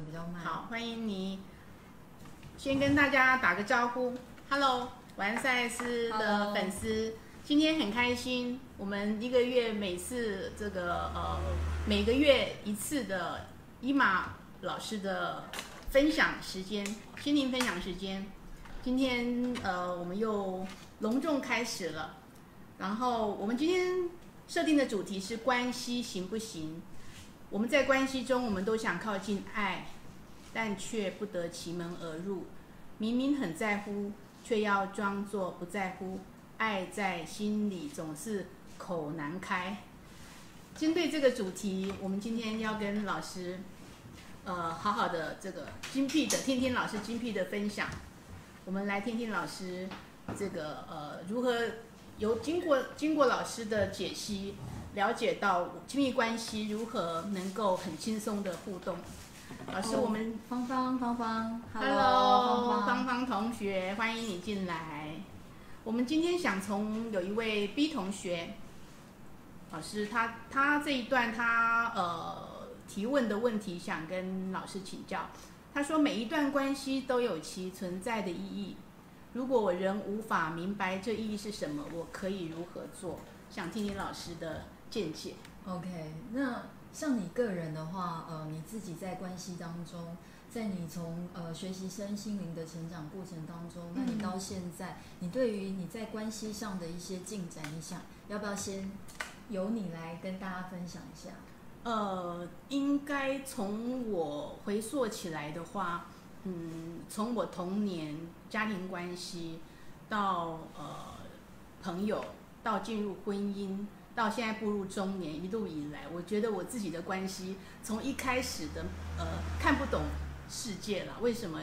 比较慢。好，欢迎你。先跟大家打个招呼，Hello，完赛斯的粉丝今天很开心，我们一个月每次这个呃每个月一次的伊玛老师的分享时间，心灵分享时间。今天呃我们又隆重开始了，然后我们今天设定的主题是关系行不行？我们在关系中，我们都想靠近爱，但却不得其门而入。明明很在乎，却要装作不在乎。爱在心里总是口难开。针对这个主题，我们今天要跟老师，呃，好好的这个精辟的听听老师精辟的分享。我们来听听老师这个呃如何由经过经过老师的解析，了解到亲密关系如何能够很轻松的互动。老师，哦我们芳芳芳芳 Hello，芳芳芳同学，欢迎你进来。我们今天想从有一位 B 同学，老师他他这一段他呃提问的问题想跟老师请教。他说每一段关系都有其存在的意义，如果我仍无法明白这意义是什么，我可以如何做？想听听老师的见解。OK，那像你个人的话，呃，你自己在关系当中，在你从呃学习身心灵的成长过程当中，那你嗯到现在，你对于你在关系上的一些进展，你想要不要先由你来跟大家分享一下？呃，应该从我回溯起来的话，嗯，从我童年家庭关系到呃朋友，到进入婚姻，到现在步入中年，一路以来，我觉得我自己的关系从一开始的呃看不懂世界了，为什么？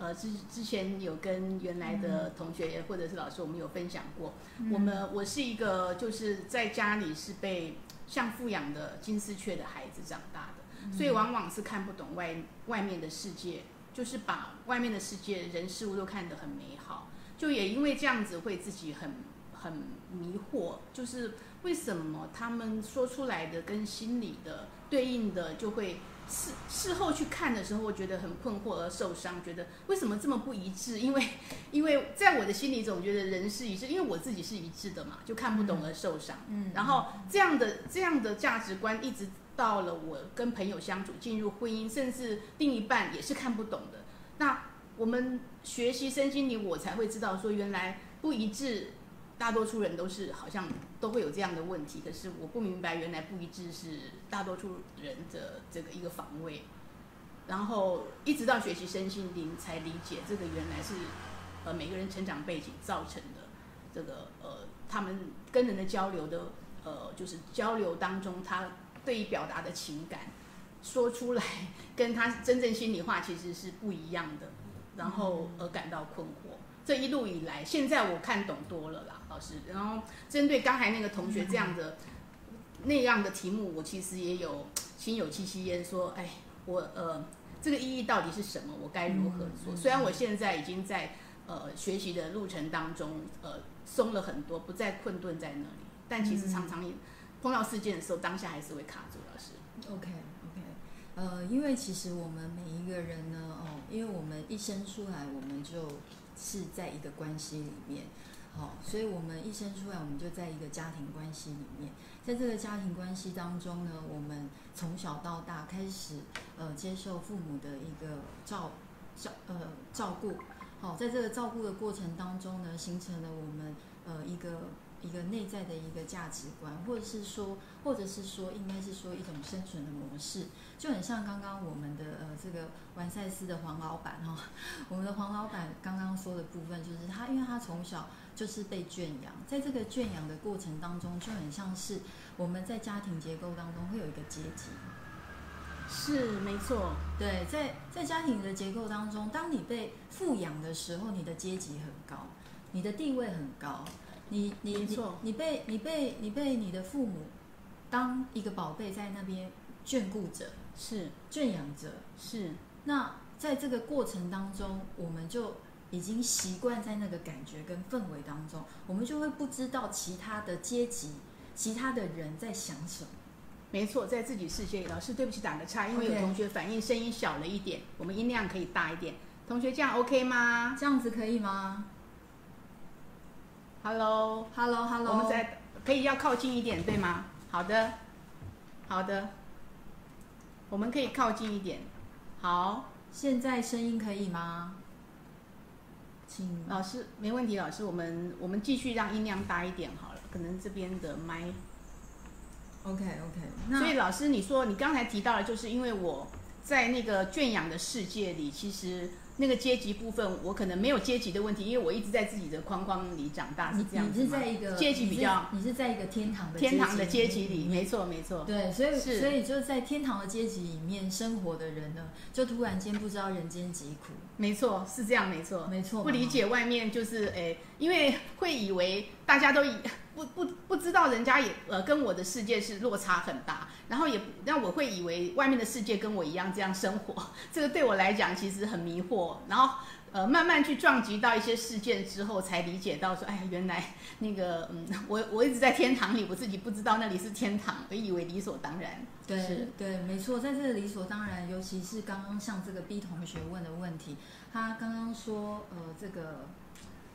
呃，之之前有跟原来的同学或者是老师，我们有分享过，我们我是一个就是在家里是被像富养的金丝雀的孩子长大的，所以往往是看不懂外外面的世界，就是把外面的世界人事物都看得很美好，就也因为这样子会自己很很迷惑，就是为什么他们说出来的跟心里的对应的就会事事后去看的时候，我觉得很困惑而受伤，觉得为什么这么不一致？因为 因为在我的心里总觉得人是一致，因为我自己是一致的嘛，就看不懂而受伤。嗯然后这样的这样的价值观一直到了我跟朋友相处，进入婚姻，甚至另一半也是看不懂的。那我们学习身心灵，我才会知道说，原来不一致，大多数人都是好像都会有这样的问题。可是我不明白，原来不一致是大多数人的这个一个防卫。然后一直到学习身心灵，才理解这个原来是呃每个人成长背景造成的这个呃他们跟人的交流的呃就是交流当中，他对于表达的情感说出来，跟他真正心里话其实是不一样的，然后而感到困惑。这一路以来，现在我看懂多了啦，老师。然后针对刚才那个同学这样的、那样的题目，我其实也有心有戚戚焉，说，哎，我呃这个意义到底是什么？我该如何做？虽然我现在已经在呃学习的路程当中，呃松了很多，不再困顿在那里，但其实常常也碰到事件的时候，当下还是会卡住。老师，OK OK，呃，因为其实我们每一个人呢，哦，因为我们一生出来，我们就是在一个关系里面，好、所以我们一生出来，我们就在一个家庭关系里面，在这个家庭关系当中呢，我们从小到大开始，呃，接受父母的一个照照呃照顾，好、在这个照顾的过程当中呢，形成了我们呃一个一个内在的一个价值观，或者是说，或者是说，应该是说一种生存的模式，就很像刚刚我们的呃这个完赛斯的黄老板哈、我们的黄老板刚刚说的部分，就是他因为他从小就是被圈养，在这个圈养的过程当中，就很像是我们在家庭结构当中会有一个阶级，是没错，对，在在家庭的结构当中，当你被富养的时候，你的阶级很高，你的地位很高，你你你被你被你被你的父母当一个宝贝在那边眷顾着、是。圈养着。是。那在这个过程当中，我们就已经习惯在那个感觉跟氛围当中，我们就会不知道其他的阶级、其他的人在想什么。没错，在自己世界里。老师，对不起，打个岔，因为有同学反映声音小了一点，我们音量可以大一点。同学，这样 OK 吗这样子可以吗？Hello，？Hello，Hello，我们再可以要靠近一点，对吗？好的，好的，我们可以靠近一点。好，现在声音可以吗？请老师没问题，老师，我们我们继续让音量大一点好了，可能这边的麦。OK OK，那所以老师，你说你刚才提到的，就是因为我在那个圈养的世界里，其实那个阶级部分，我可能没有阶级的问题，因为我一直在自己的框框里长大，是你你这样子吗是在一个阶级比较你是你是在一个天堂的天堂的阶级里，没错没错，对，所以是所以就是在天堂的阶级里面生活的人呢，就突然间不知道人间疾苦，没错是这样，没错没错不理解外面就是诶，因为会以为大家都以不不不知道人家也呃跟我的世界是落差很大，然后也让我会以为外面的世界跟我一样这样生活，这个对我来讲其实很迷惑，然后。呃，慢慢去撞击到一些事件之后，才理解到说，哎，原来那个，嗯，我我一直在天堂里，我自己不知道那里是天堂，我以为理所当然。对对，没错，在这个理所当然，尤其是刚刚像这个 B 同学问的问题，他刚刚说，呃，这个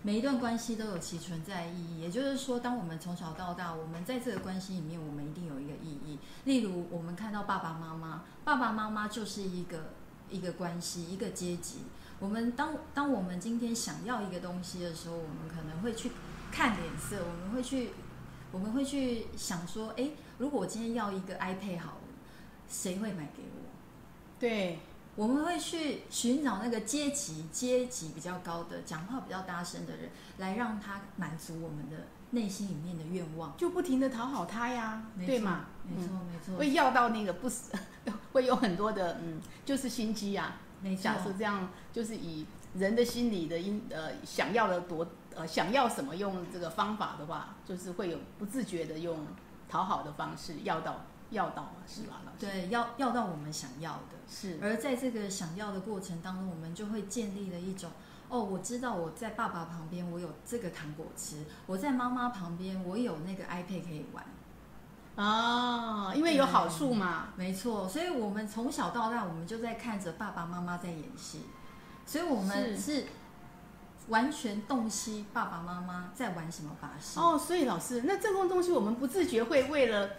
每一段关系都有其存在意义，也就是说，当我们从小到大，我们在这个关系里面，我们一定有一个意义。例如，我们看到爸爸妈妈，爸爸妈妈就是一个一个关系，一个阶级。我们当当我们今天想要一个东西的时候，我们可能会去看脸色，我们会去我们会去想说，诶，如果我今天要一个 iPad 好了，谁会买给我？对，我们会去寻找那个阶级阶级比较高的、讲话比较大声的人，来让他满足我们的内心里面的愿望，就不停的讨好他呀，对吗？没错，没错，会要到那个不死，会有很多的嗯，就是心机啊。没错假，设这样，就是以人的心理的因呃想要的多呃想要什么用这个方法的话，就是会有不自觉的用讨好的方式要到要到嘛，是吧？对，要要到我们想要的。是而在这个想要的过程当中，我们就会建立了一种哦，我知道我在爸爸旁边我有这个糖果吃，我在妈妈旁边我有那个 iPad 可以玩。哦，因为有好处嘛。没错，所以我们从小到大，我们就在看着爸爸妈妈在演戏，所以我们是完全洞悉爸爸妈妈在玩什么把戏。哦，所以老师，那这种东西我们不自觉会为了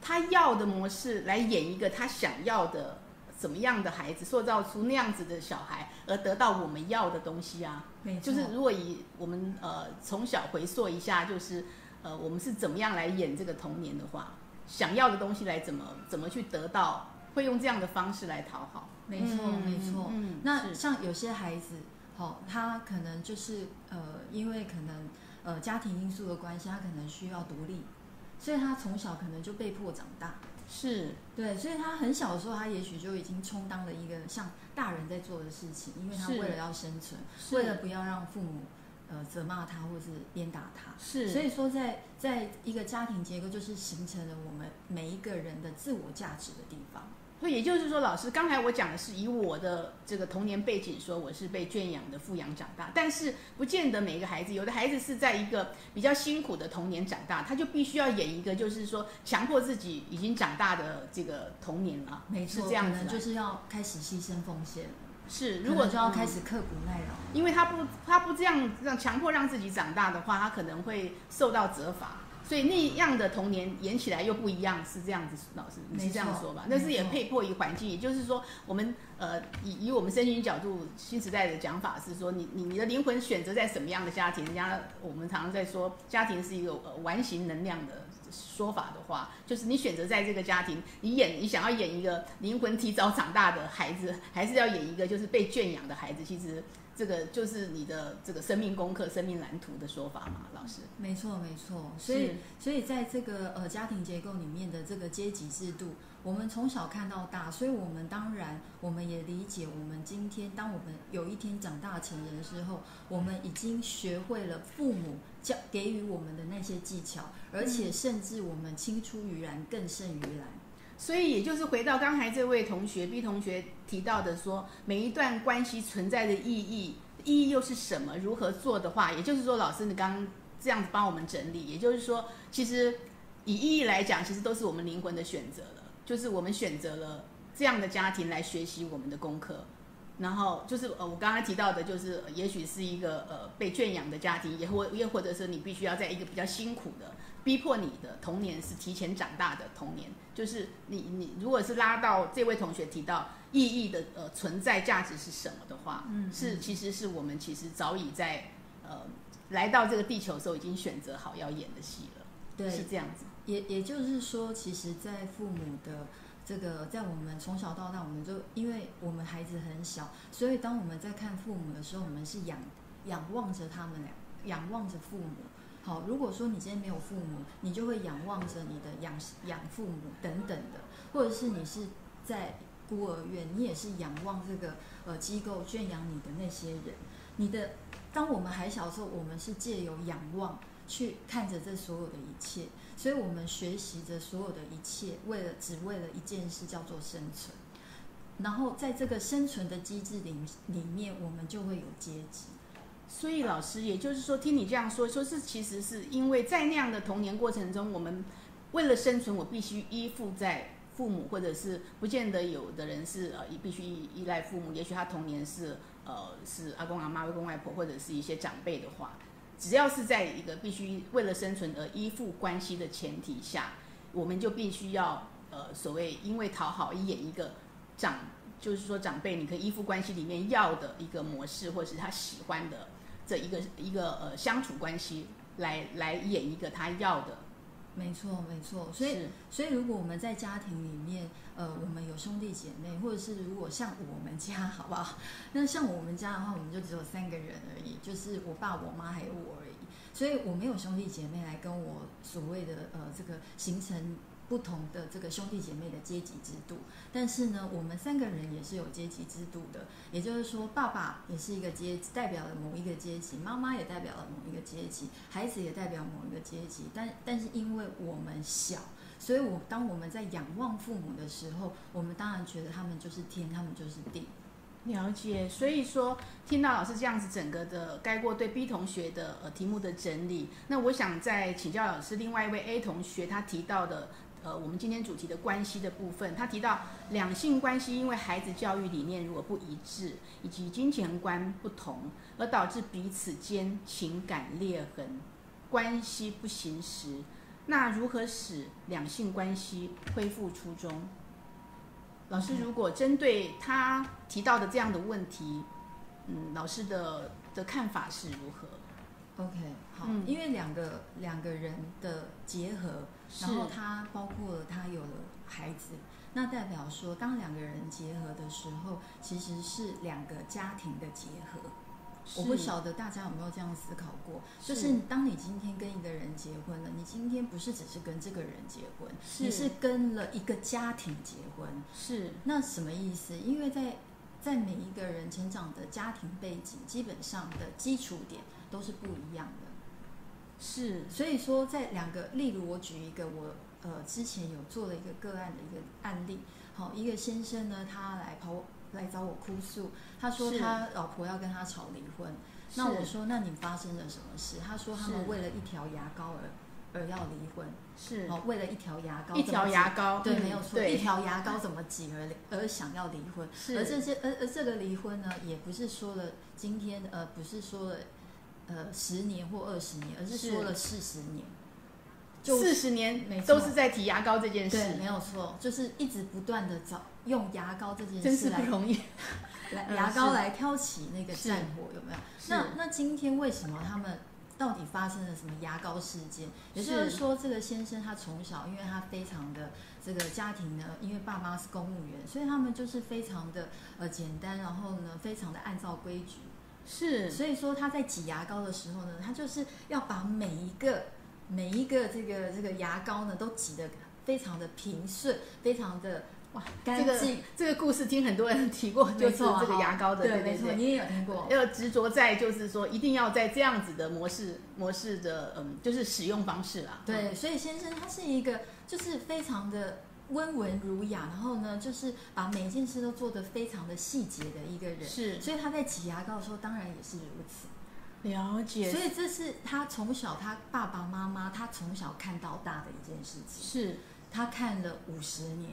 他要的模式来演一个他想要的怎么样的孩子，塑造出那样子的小孩，而得到我们要的东西啊。没错，就是如果以我们呃从小回溯一下，就是呃我们是怎么样来演这个童年的话，想要的东西来怎么怎么去得到，会用这样的方式来讨好。没错，嗯没错。嗯那像有些孩子，好、他可能就是呃，因为可能呃家庭因素的关系，他可能需要独立，所以他从小可能就被迫长大。是对，所以他很小的时候，他也许就已经充当了一个像大人在做的事情，因为他为了要生存，为了不要让父母呃责骂他或是鞭打他。是，所以说在，在一个家庭结构，就是形成了我们每一个人的自我价值的地方。所以也就是说，老师刚才我讲的是以我的这个童年背景说我是被圈养的、富养长大，但是不见得每一个孩子，有的孩子是在一个比较辛苦的童年长大，他就必须要演一个就是说强迫自己已经长大的这个童年了，没错，是这样子就是要开始牺牲奉献，是，如如果果就要嗯开始刻苦耐劳。因为他不他不这样让强迫让自己长大的话，他可能会受到责罚。所以那样的童年演起来又不一样，是这样子，老师你是这样说吧？那是也没错被迫于环境，也就是说，我们呃以以我们身心角度新时代的讲法是说，你你你的灵魂选择在什么样的家庭？人家我们常常在说，家庭是一个呃完形能量的说法的话，就是你选择在这个家庭，你演你想要演一个灵魂提早长大的孩子，还是要演一个就是被圈养的孩子？其实这个就是你的这个生命功课、生命蓝图的说法嘛，老师。没错，没错。所以，所以在这个呃家庭结构里面的这个阶级制度，我们从小看到大，所以我们当然我们也理解，我们今天当我们有一天长大成人之后，我们已经学会了父母教给予我们的那些技巧，而且甚至我们青出于蓝更胜于蓝。所以也就是回到刚才这位同学 B 同学提到的说，每一段关系存在的意义，意义又是什么？如何做的话，也就是说，老师你刚刚这样子帮我们整理，也就是说，其实以意义来讲，其实都是我们灵魂的选择了。就是我们选择了这样的家庭来学习我们的功课。然后就是呃，我刚刚提到的，就是也许是一个呃被圈养的家庭，也或也或者是你必须要在一个比较辛苦的，逼迫你的童年是提前长大的童年。就是你你如果是拉到这位同学提到意义的呃存在价值是什么的话，嗯是其实是我们其实早已在呃来到这个地球的时候已经选择好要演的戏了，对，是这样子。也也就是说，其实，在父母的这个，在我们从小到大，我们就因为我们孩子很小，所以当我们在看父母的时候，我们是仰仰望着他们俩，仰望着父母。好，如果说你今天没有父母，你就会仰望着你的养养父母等等的，或者是你是在孤儿院，你也是仰望这个呃机构圈养你的那些人。你的，当我们还小的时候，我们是借由仰望去看着这所有的一切。所以我们学习着所有的一切，为了只为了一件事，叫做生存。然后在这个生存的机制里里面，我们就会有阶级。所以老师，也就是说，听你这样说，说是其实是因为在那样的童年过程中，我们为了生存，我必须依附在父母，或者是不见得有的人是呃必须依依赖父母，也许他童年是呃是阿公阿妈、外公外婆，或者是一些长辈的话。只要是在一个必须为了生存而依附关系的前提下，我们就必须要呃所谓因为讨好演一个长，就是说长辈你可以依附关系里面要的一个模式，或是他喜欢的这一个一个呃相处关系，来来演一个他要的。没错，没错。所以，所以如果我们在家庭里面，呃，我们有兄弟姐妹，或者是如果像我们家，好不好？那像我们家的话，我们就只有三个人而已，就是我爸、我妈还有我而已。所以我没有兄弟姐妹来跟我所谓的呃这个形成不同的这个兄弟姐妹的阶级制度。但是呢，我们三个人也是有阶级制度的，也就是说，爸爸也是一个阶级，代表了某一个阶级；妈妈也代表了某一个阶级；孩子也代表某一个阶级。但但是因为我们小，所以我当我们在仰望父母的时候，我们当然觉得他们就是天，他们就是地。了解，所以说听到老师这样子整个的概括对 B 同学的呃题目的整理，那我想再请教老师另外一位 A 同学他提到的呃我们今天主题的关系的部分，他提到两性关系因为孩子教育理念如果不一致，以及金钱观不同，而导致彼此间情感裂痕，关系不行时，那如何使两性关系恢复初衷？老师，如果针对他提到的这样的问题，嗯，老师的的看法是如何？OK，好，因为两个两个人的结合，然后他包括了他有了孩子，那代表说，当两个人结合的时候，其实是两个家庭的结合。我不晓得大家有没有这样思考过，就是当你今天跟一个人结婚了，你今天不是只是跟这个人结婚，你是跟了一个家庭结婚。是，那什么意思？因为在在每一个人成长的家庭背景，基本上的基础点都是不一样的。是，所以说在两个，例如我举一个我呃之前有做了一个个案的一个案例，好，一个先生呢，他来跑。来找我哭诉，他说他老婆要跟他吵离婚。那我说，那你发生了什么事？他说他们为了一条牙膏而而要离婚。是哦，为了一条牙膏，一条牙膏，对，没有错，一条牙膏怎么挤而而想要离婚？是，而这些而而这个离婚呢，也不是说了今天呃，不是说了呃十年或二十年，而是说了四十年。四十年都是在提牙膏这件事，对，没有错，就是一直不断的找用牙膏这件事，真是不容易。来牙膏来挑起那个战火，有没有？那那今天为什么他们到底发生了什么牙膏事件？也就是说，这个先生他从小，因为他非常的这个家庭呢，因为爸妈是公务员，所以他们就是非常的呃简单，然后呢，非常的按照规矩。是，所以说他在挤牙膏的时候呢，他就是要把每一个。每一个这个这个牙膏呢，都挤得非常的平顺，非常的哇干净。这个故事听很多人提过，就是这个牙膏的，对对对，你也有听过。要执着在就是说，一定要在这样子的模式模式的嗯，就是使用方式啦。对，所以先生他是一个就是非常的温文儒雅，然后呢，就是把每一件事都做得非常的细节的一个人。是，所以他在挤牙膏的时候，当然也是如此。了解，所以这是他从小他爸爸妈妈他从小看到大的一件事情。是，他看了五十年，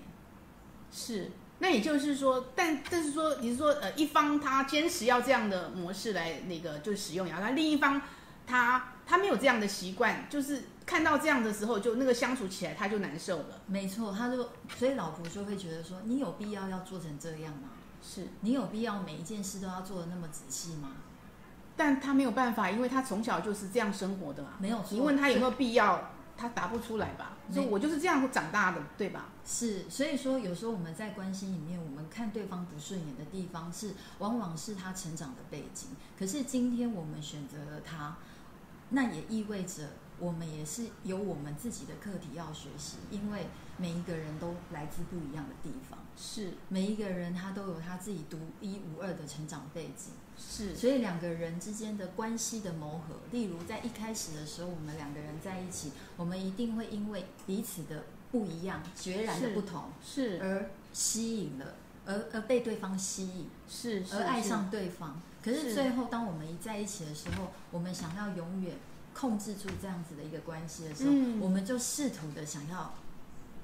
是，那也就是说，但但是说，你是说，呃，一方他坚持要这样的模式来那个就使用牙膏，另一方他他没有这样的习惯，就是看到这样的时候，就那个相处起来他就难受了。没错，他就所以老婆就会觉得说，你有必要要做成这样吗？是你有必要每一件事都要做的那么仔细吗？但他没有办法，因为他从小就是这样生活的嘛。没有错你问他有没有必要，他答不出来吧？没说我就是这样长大的，对吧？是，所以说有时候我们在关系里面，我们看对方不顺眼的地方是，往往是他成长的背景。可是今天我们选择了他，那也意味着我们也是有我们自己的课题要学习，因为每一个人都来自不一样的地方，是每一个人他都有他自己独一无二的成长背景。是所以两个人之间的关系的磨合，例如在一开始的时候，我们两个人在一起，我们一定会因为彼此的不一样、决然的不同是而吸引了，而而被对方吸引，是而爱上对方。是最后，当我们一在一起的时候，我们想要永远控制住这样子的一个关系的时候，嗯我们就试图的想要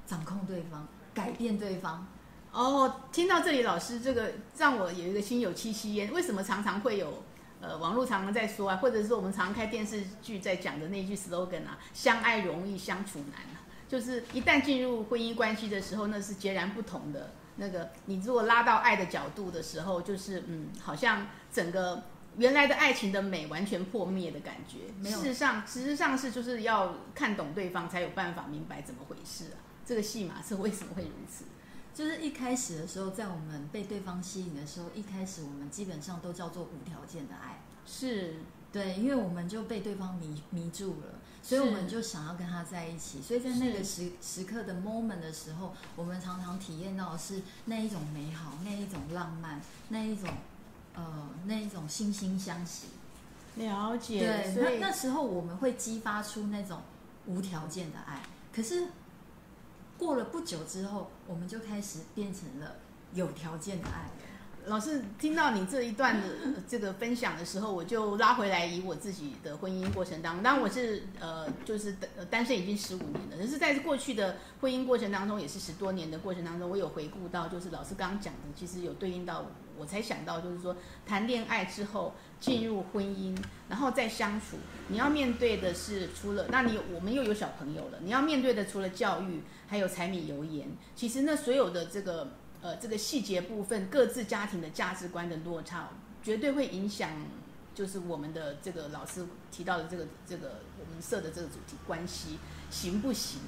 掌控对方、改变对方。哦，听到这里，老师这个让我有一个心有戚戚焉。为什么常常会有呃网络常常在说啊，或者是我们常常看电视剧在讲的那句 slogan 啊，相爱容易相处难啊，就是一旦进入婚姻关系的时候，那是截然不同的。那个你如果拉到爱的角度的时候，就是嗯，好像整个原来的爱情的美完全破灭的感觉。没有事实上，事实上是就是要看懂对方，才有办法明白怎么回事啊。这个戏码是为什么会如此？就是一开始的时候，在我们被对方吸引的时候，一开始我们基本上都叫做无条件的爱，是对，因为我们就被对方迷迷住了，所以我们就想要跟他在一起。所以在那个时时刻的 moment 的时候，我们常常体验到的是那一种美好，那一种浪漫，那一种呃那一种惺惺相惜。了解，对，那那时候我们会激发出那种无条件的爱，可是过了不久之后，我们就开始变成了有条件的爱。老师听到你这一段的呃这个分享的时候，我就拉回来以我自己的婚姻过程当中，当然我是呃就是单呃单身已经十五年了，可是在过去的婚姻过程当中，也是十多年的过程当中，我有回顾到，就是老师刚刚讲的，其实有对应到我才想到，就是说谈恋爱之后进入婚姻，然后再相处，你要面对的是除了那你我们又有小朋友了，你要面对的除了教育，还有柴米油盐，其实那所有的这个。呃，这个细节部分，各自家庭的价值观的落差，绝对会影响，就是我们的这个老师提到的这个这个我们设的这个主题关系行不行？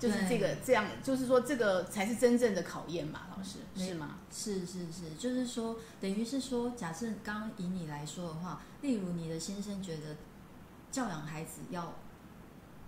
就是这个这样，就是说这个才是真正的考验嘛，老师是吗？是是是，就是说，等于是说，假设刚刚以你来说的话，例如你的先生觉得教养孩子要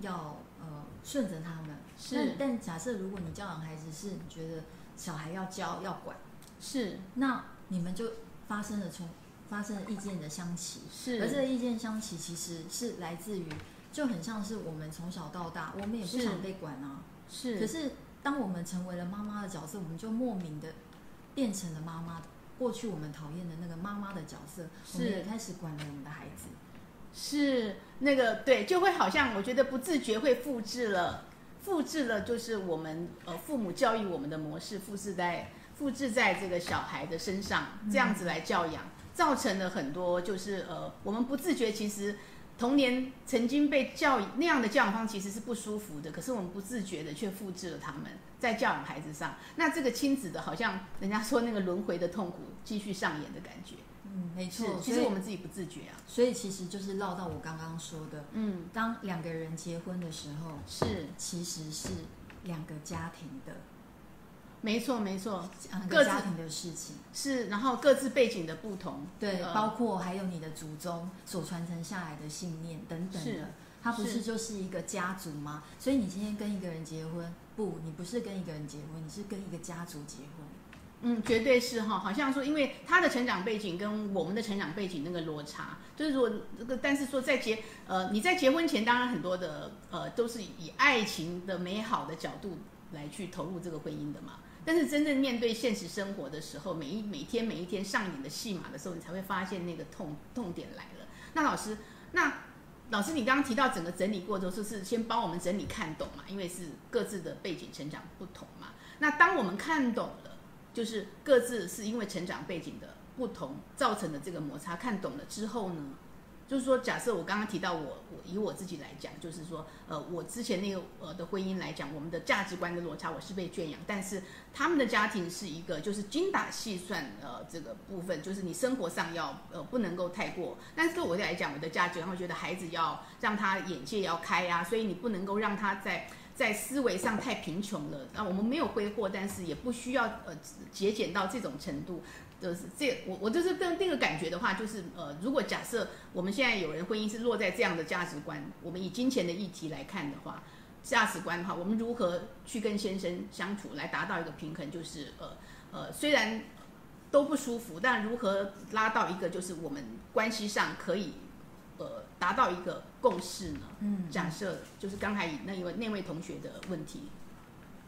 要呃顺着他们，是但但假设如果你教养孩子是你觉得小孩要教要管，是。那你们就发生了冲发生了意见的相齐，而这是个意见相齐其实是来自于就很像是我们从小到大，我们也不想被管啊，是，可是当我们成为了妈妈的角色，我们就莫名的变成了妈妈。过去我们讨厌的那个妈妈的角色，我们是也开始管了我们的孩子。是那个对，就会好像我觉得不自觉会复制了，复制了就是我们呃父母教育我们的模式，复制在复制在这个小孩的身上，这样子来教养，造成了很多就是呃我们不自觉其实。童年曾经被教育那样的教养方其实是不舒服的，可是我们不自觉的却复制了他们在教养孩子上。那这个亲子的好像人家说那个轮回的痛苦继续上演的感觉，嗯，没错。，其实我们自己不自觉啊。所以其实就是绕到我刚刚说的，嗯，当两个人结婚的时候，是其实是两个家庭的没错没错。各自家庭的事情。是，然后各自背景的不同，对，呃包括还有你的祖宗所传承下来的信念等等是的，它不是是就是一个家族吗？所以你今天跟一个人结婚，不，你不是跟一个人结婚，你是跟一个家族结婚。嗯，绝对是哈，好像说，因为他的成长背景跟我们的成长背景那个落差，就是说这个，但是说在结呃你在结婚前，当然很多的呃都是以爱情的美好的角度来去投入这个婚姻的嘛。但是真正面对现实生活的时候，每一每天每一天上演的戏码的时候，你才会发现那个痛痛点来了。那老师，那老师，你刚刚提到整个整理过程，就是先帮我们整理看懂嘛，因为是各自的背景成长不同嘛。那当我们看懂了，就是各自是因为成长背景的不同造成的这个摩擦，看懂了之后呢？就是说，假设我刚刚提到我，我以我自己来讲，就是说，呃，我之前那个呃的婚姻来讲，我们的价值观的落差，我是被圈养，但是他们的家庭是一个就是精打细算，呃，这个部分就是你生活上要呃不能够太过，但是对我来讲，我的价值观会觉得孩子要让他眼界要开呀，所以你不能够让他在在思维上太贫穷了，那我们没有挥霍，但是也不需要呃节俭到这种程度。就是这，我我就是跟这个感觉的话，就是呃，如果假设我们现在有人婚姻是落在这样的价值观，我们以金钱的议题来看的话，价值观的话，我们如何去跟先生相处来达到一个平衡？就是呃呃，虽然都不舒服，但如何拉到一个就是我们关系上可以呃达到一个共识呢？嗯，假设就是刚才那一位那位同学的问题，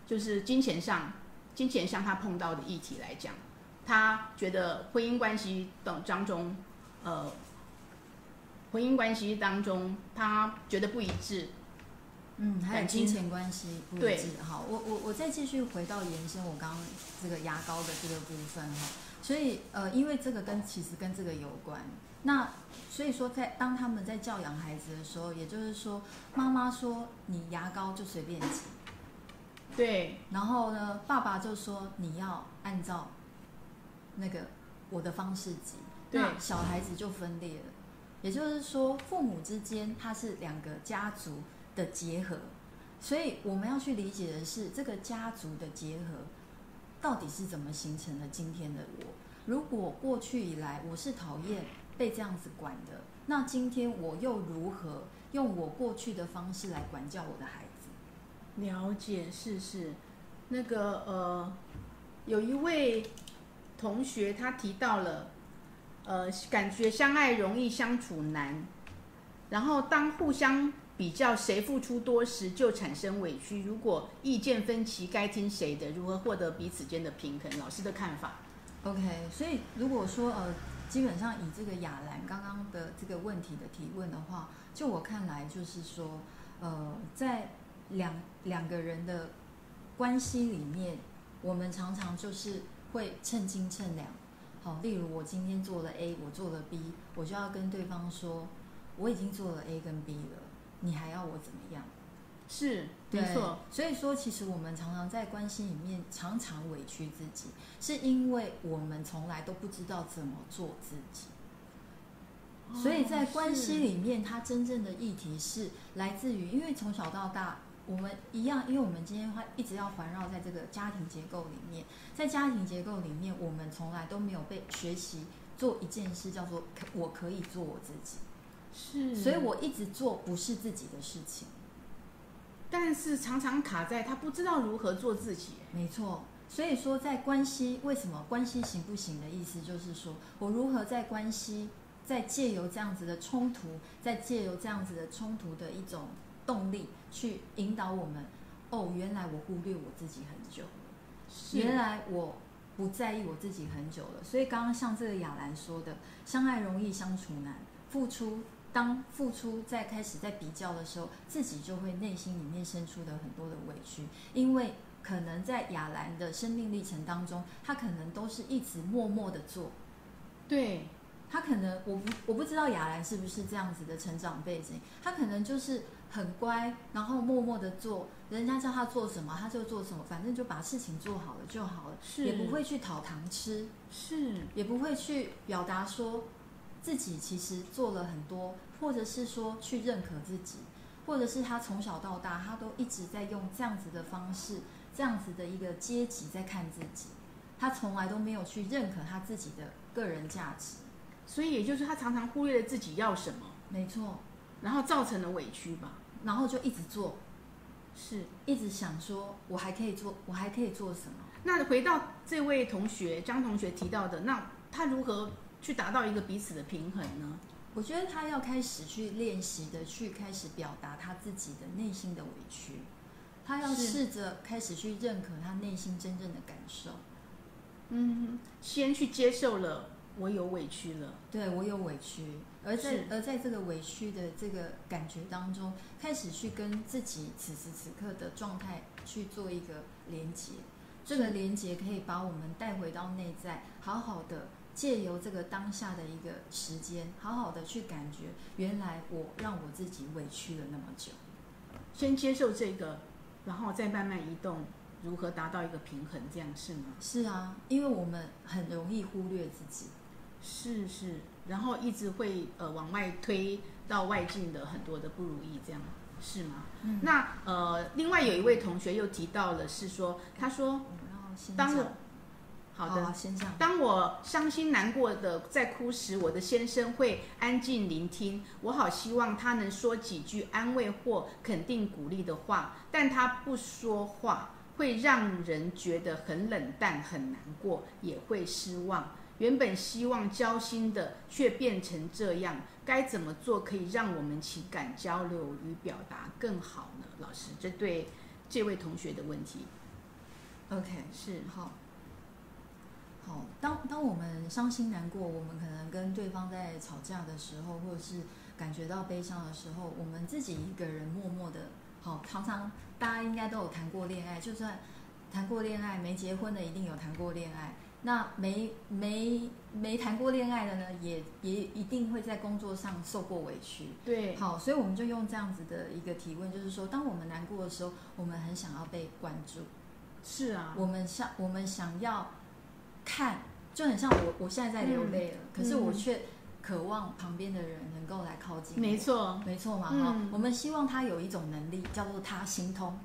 就是金钱上金钱上他碰到的议题来讲。他觉得婚姻关系当当中，呃，婚姻关系当中，他觉得不一致，嗯，还有金钱关系不一致。好，我我我再继续回到延伸我刚刚这个牙膏的这个部分哈，所以呃，因为这个跟其实跟这个有关，那所以说在当他们在教养孩子的时候，也就是说，妈妈说你牙膏就随便挤，对，然后呢，爸爸就说你要按照。那个我的方式挤，那小孩子就分裂了。也就是说，父母之间它是两个家族的结合，所以我们要去理解的是这个家族的结合到底是怎么形成的。今天的我，如果过去以来我是讨厌被这样子管的，那今天我又如何用我过去的方式来管教我的孩子？了解，是是，那个呃，有一位。同学他提到了，呃，感觉相爱容易相处难，然后当互相比较谁付出多时，就产生委屈。如果意见分歧，该听谁的？如何获得彼此间的平衡？老师的看法？OK，所以如果说呃，基本上以这个雅兰刚刚的这个问题的提问的话，就我看来就是说，呃，在两两个人的关系里面，我们常常就是。会称斤称两，好，例如我今天做了 A，我做了 B，我就要跟对方说，我已经做了 A 跟 B 了，你还要我怎么样？是，没错。所以说，其实我们常常在关系里面常常委屈自己，是因为我们从来都不知道怎么做自己。所以在关系里面，它真正的议题是来自于，因为从小到大。我们一样，因为我们今天话一直要环绕在这个家庭结构里面，在家庭结构里面，我们从来都没有被学习做一件事，叫做“我可以做我自己”。是，所以我一直做不是自己的事情，但是常常卡在他不知道如何做自己。没错，所以说在关系为什么关系行不行的意思，就是说我如何在关系在借由这样子的冲突，在借由这样子的冲突的一种。动力去引导我们。哦，原来我忽略我自己很久了。原来我不在意我自己很久了。所以刚刚像这个雅兰说的，相爱容易相处难。付出，当付出在开始在比较的时候，自己就会内心里面生出的很多的委屈。因为可能在雅兰的生命历程当中，他可能都是一直默默的做。对。他可能我不我不知道雅兰是不是这样子的成长背景，他可能就是很乖，然后默默的做，人家叫他做什么他就做什么，反正就把事情做好了就好了，是。也不会去讨糖吃，是，也不会去表达说自己其实做了很多，或者是说去认可自己，或者是他从小到大他都一直在用这样子的方式，这样子的一个阶级在看自己，他从来都没有去认可他自己的个人价值。所以也就是他常常忽略了自己要什么，没错，然后造成了委屈吧，然后就一直做，是一直想说，我还可以做，我还可以做什么？那回到这位同学张同学提到的，那他如何去达到一个彼此的平衡呢？我觉得他要开始去练习的，去开始表达他自己的内心的委屈，他要试着开始去认可他内心真正的感受，嗯，先去接受了。我有委屈了，对我有委屈，而在而在这个委屈的这个感觉当中，开始去跟自己此时此刻的状态去做一个连接，这个连接可以把我们带回到内在，好好的借由这个当下的一个时间，好好的去感觉，原来我让我自己委屈了那么久。先接受这个，然后再慢慢移动，如何达到一个平衡，这样是吗？是啊，因为我们很容易忽略自己。是是，然后一直会呃往外推到外境的很多的不如意，这样是吗？嗯那呃，另外有一位同学又提到了，是说他说，当我讲好的，啊先生。当我伤心难过的在哭时，我的先生会安静聆听。我好希望他能说几句安慰或肯定鼓励的话，但他不说话，会让人觉得很冷淡、很难过，也会失望。原本希望交心的，却变成这样，该怎么做可以让我们情感交流与表达更好呢？老师，这对这位同学的问题 OK，是好。好，当当我们伤心难过，我们可能跟对方在吵架的时候，或者是感觉到悲伤的时候，我们自己一个人默默的，好，常常大家应该都有谈过恋爱，就算谈过恋爱没结婚的，一定有谈过恋爱。那没没没谈过恋爱的呢，也也一定会在工作上受过委屈。对，好，所以我们就用这样子的一个提问，就是说，当我们难过的时候，我们很想要被关注。是啊，我们想我们想要看，就很像我我现在在流泪了，可是我嗯却渴望旁边的人能够来靠近我。没错，没错嘛，嗯哈、我们希望他有一种能力，叫做他心通。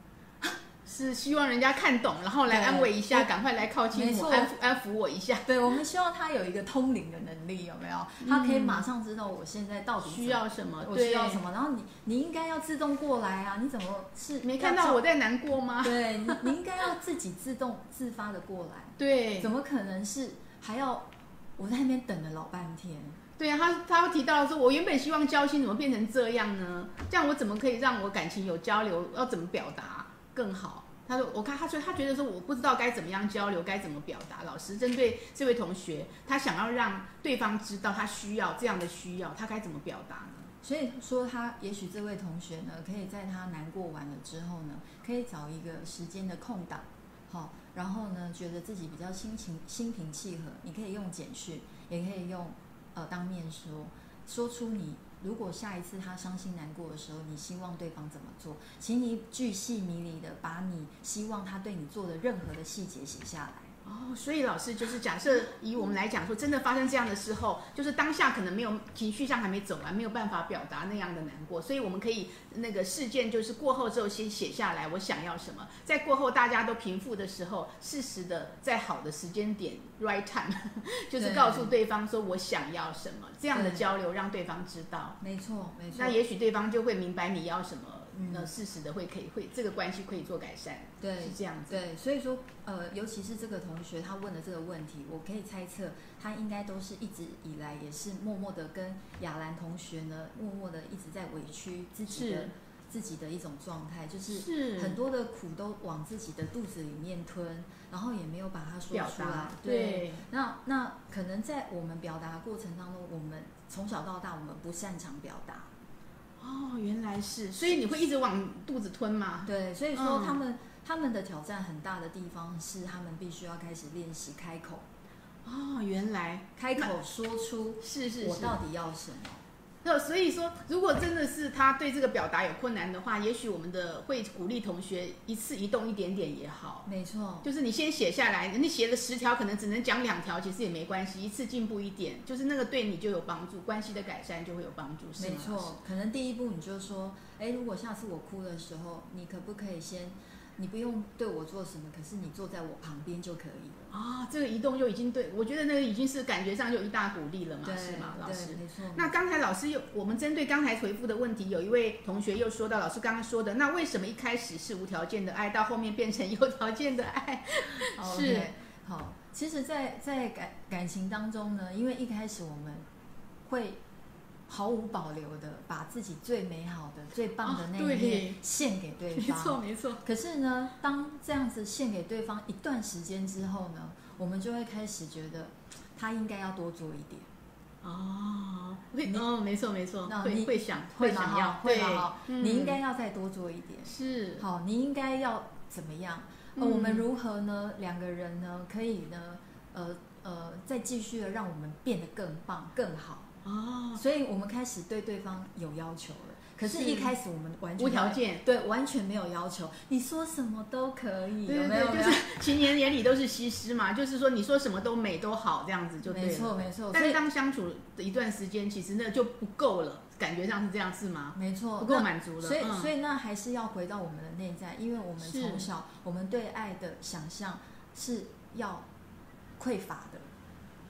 是希望人家看懂，然后来安慰一下，赶快来靠近我，安抚安抚我一下。对，我们希望他有一个通灵的能力，有没有？他可以马上知道我现在到底嗯需要什么？我需要什么，然后你你应该要自动过来啊！你怎么是没看到我在难过吗？对你，你应该要自己自动自发的过来，对怎么可能是还要我在那边等了老半天？对啊，他他会提到说，我原本希望交心，怎么变成这样呢？这样我怎么可以让我感情有交流？要怎么表达更好？他说，我看他说他觉得说我不知道该怎么样交流，该怎么表达。老师针对这位同学，他想要让对方知道他需要这样的需要，他该怎么表达呢？所以说，他也许这位同学呢，可以在他难过完了之后呢，可以找一个时间的空档，好，然后呢，觉得自己比较心情心平气和，你可以用简讯，也可以用呃当面说，说出你如果下一次他伤心难过的时候，你希望对方怎么做，请你巨细迷离的把你希望他对你做的任何的细节写下来。哦，所以老师就是假设以我们来讲说，真的发生这样的时候，就是当下可能没有情绪上还没走完，没有办法表达那样的难过，所以我们可以那个事件就是过后之后先写下来，我想要什么，在过后大家都平复的时候，适时的在好的时间点 right time，就是告诉对方说我想要什么，这样的交流让对方知道，没错，没错。那也许对方就会明白你要什么，嗯那适时的会可以会这个关系可以做改善，对是这样子，对，所以说，呃，尤其是这个同学他问的这个问题，我可以猜测，他应该都是一直以来也是默默的跟雅兰同学呢，默默的一直在委屈自己的自己的一种状态，就是是很多的苦都往自己的肚子里面吞，然后也没有把它说出来达。对，那那可能在我们表达过程当中，我们从小到大我们不擅长表达，哦，原来是，所以你会一直往肚子吞吗？对，所以说嗯他们、他们的挑战很大的地方是，他们必须要开始练习开口，哦，原来开口说出是是是。我到底要什么。那所以说，如果真的是他对这个表达有困难的话，也许我们的会鼓励同学一次移动一点点也好。没错，就是你先写下来，你写了十条，可能只能讲两条，其实也没关系，一次进步一点，就是那个对你就有帮助，关系的改善就会有帮助，是吗没错，可能第一步你就说，哎，如果下次我哭的时候，你可不可以先，你不用对我做什么，可是你坐在我旁边就可以了。啊，这个移动就已经对我觉得那个已经是感觉上就有一大鼓励了嘛，是吗，老对师？没错。那刚才老师又，我们针对刚才回复的问题，有一位同学又说到，老师刚刚说的，那为什么一开始是无条件的爱，到后面变成有条件的爱？是好，其实在，在感感情当中呢，因为一开始我们会毫无保留的把自己最美好的、最棒的啊那一对面献给对方没方。错，没错。可是呢，当这样子献给对方一段时间之后呢，我们就会开始觉得他应该要多做一点，哦，会哦，没错没错，那你会会想会吗？想要，会对吗？你应该要再多做一点。是好，你应该要怎么样？呃我们如何呢？两个人呢，可以呢，呃呃，再继续的让我们变得更棒、更好。哦，所以我们开始对对方有要求了。可是，一开始我们完全无条件，对，完全没有要求，你说什么都可以，对对有没有？对，有没有就是 情人眼里都是西施嘛，就是说你说什么都美都好，这样子就对了。没错没错，但是当相处的一段时间，其实那就不够了，感觉上是这样，是吗？没错，不够满足了。所以，嗯所以那还是要回到我们的内在，因为我们是从小我们对爱的想象是要匮乏的，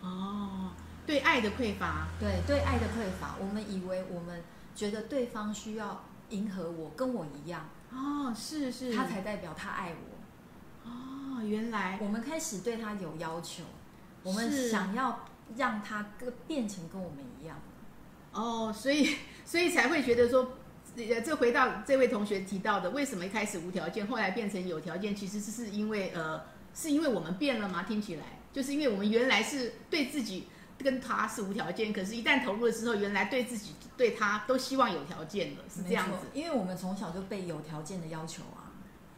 哦，对爱的匮乏，对对爱的匮乏，我们以为我们觉得对方需要迎合我，跟我一样，哦，是是，他才代表他爱我。哦，原来我们开始对他有要求，我们想要让他跟变成跟我们一样。哦，所以 所以才会觉得说，呃，这回到这位同学提到的，为什么一开始无条件，后来变成有条件，其实是是因为呃，是因为我们变了吗？听起来就是因为我们原来是对自己跟他是无条件，可是一旦投入了之后，原来对自己对他都希望有条件了，是这样子。因为我们从小就被有条件的要求啊。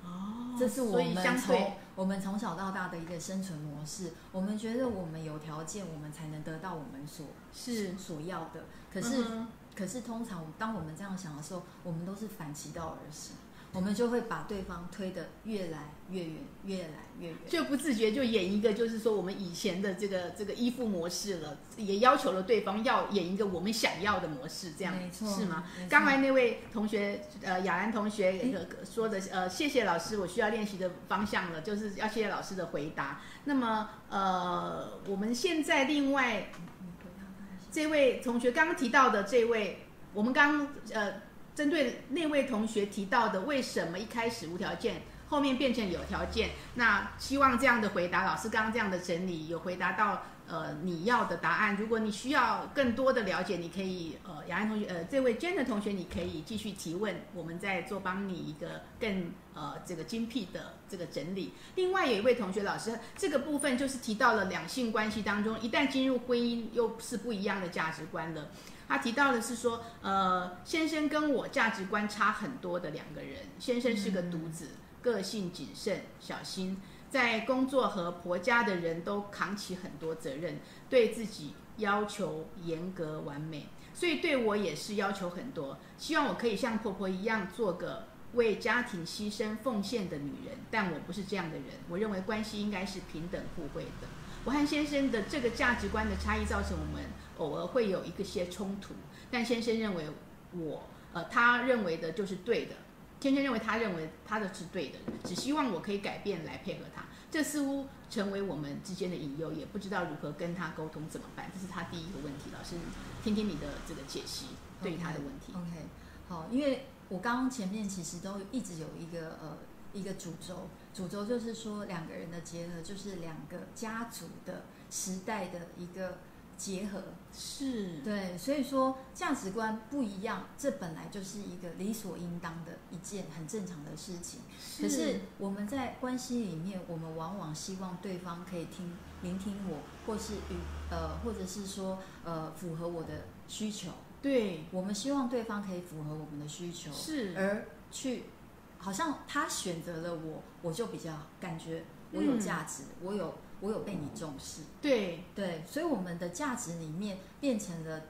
哦这是我们从我们从小到大的一个生存模式。我们觉得我们有条件，我们才能得到我们所是，所要的。可是，嗯可是通常当我们这样想的时候，我们都是反其道而行，我们就会把对方推得越来越远，越来越远。就不自觉就演一个，就是说我们以前的这个这个依附模式了，也要求了对方要演一个我们想要的模式，这样没是吗刚才那位同学，呃，雅兰同学说的，呃，谢谢老师，我需要练习的方向了，就是要谢谢老师的回答。那么，呃，我们现在另外这位同学刚刚提到的这位，我们刚呃针对那位同学提到的，为什么一开始无条件，后面变成有条件？那希望这样的回答，老师刚刚这样的整理有回答到呃你要的答案。如果你需要更多的了解，你可以呃雅安同学呃这位 Jen 的同学，你可以继续提问，我们再做帮你一个更呃这个精辟的这个整理。另外有一位同学老师，这个部分就是提到了两性关系当中，一旦进入婚姻，又是不一样的价值观了。他提到的是说，呃，先生跟我价值观差很多的两个人。先生是个独子，个性谨慎、小心，在工作和婆家的人都扛起很多责任，对自己要求严格完美，所以对我也是要求很多。希望我可以像婆婆一样做个为家庭牺牲奉献的女人，但我不是这样的人。我认为关系应该是平等互惠的。我和先生的这个价值观的差异，造成我们偶尔会有一个些冲突。但先生认为我，呃，他认为的就是对的。先生认为他认为他的是对的，只希望我可以改变来配合他。这似乎成为我们之间的隐忧，也不知道如何跟他沟通怎么办。这是他第一个问题。老师，听听你的这个解析对于他的问题。OK，好，因为我刚刚前面其实都一直有一个呃一个主轴，主轴就是说两个人的结合，就是两个家族的时代的一个结合。是，对，所以说价值观不一样，这本来就是一个理所应当的一件很正常的事情。可是我们在关系里面，我们往往希望对方可以听聆听我，或是与呃，或者是说呃符合我的需求。对，我们希望对方可以符合我们的需求，是，而去好像他选择了我，我就比较感觉我有嗯价值，我有我有被你重视。对，对，所以我们的价值里面变成了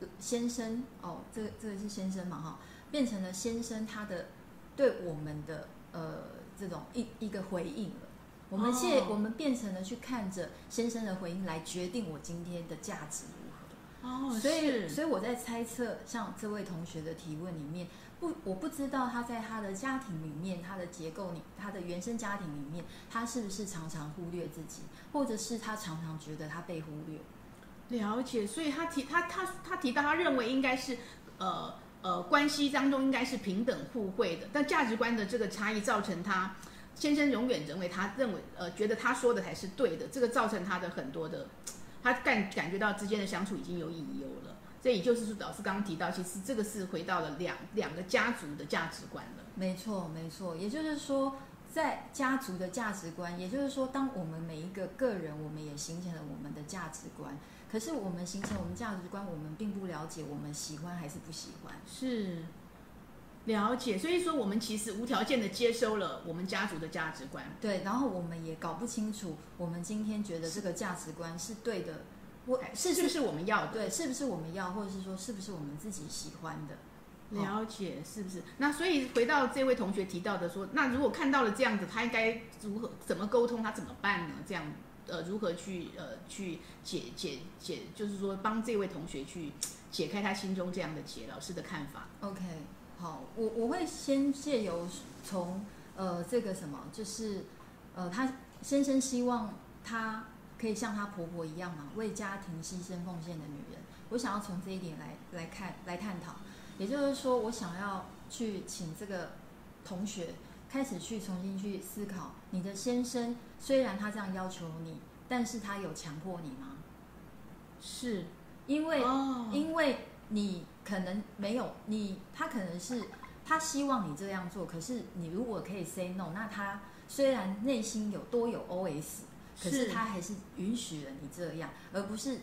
呃先生哦，这个这个是先生嘛哈，变成了先生他的对我们的呃这种一一个回应了。我们现、哦我们变成了去看着先生的回应来决定我今天的价值如何。哦，所以，所以我在猜测，像这位同学的提问里面，不，我不知道他在他的家庭里面，他的结构里，他的原生家庭里面，他是不是常常忽略自己，或者是他常常觉得他被忽略。了解，所以他提他他他提到，他认为应该是呃呃关系当中应该是平等互惠的，但价值观的这个差异造成他先生永远认为他认为呃觉得他说的才是对的，这个造成他的很多的他感感觉到之间的相处已经有隐忧了。这也就是说，老师刚刚提到，其实这个是回到了两两个家族的价值观了。没错，没错，也就是说，在家族的价值观，也就是说，当我们每一个个人，我们也形成了我们的价值观。可是我们形成我们价值观，我们并不了解我们喜欢还是不喜欢。是，了解，所以说我们其实无条件的接收了我们家族的价值观。对，然后我们也搞不清楚，我们今天觉得这个价值观是对的，我是不是我们要的？对，是不是我们要，或者是说是不是我们自己喜欢的？了解，是不是？那所以回到这位同学提到的说，那如果看到了这样子，他应该如何怎么沟通？他怎么办呢？这样呃，如何去呃去解解解，就是说帮这位同学去解开他心中这样的结？老师的看法？OK，好，我我会先借由从呃这个什么，就是呃他先生希望他可以像她婆婆一样嘛，为家庭牺牲奉献的女人。我想要从这一点来来看来探讨。也就是说，我想要去请这个同学开始去重新去思考，你的先生虽然他这样要求你，但是他有强迫你吗？是，因为因为你可能没有你，他可能是他希望你这样做，可是你如果可以 say no，那他虽然内心有多有 OS，可是他还是允许了你这样，而不是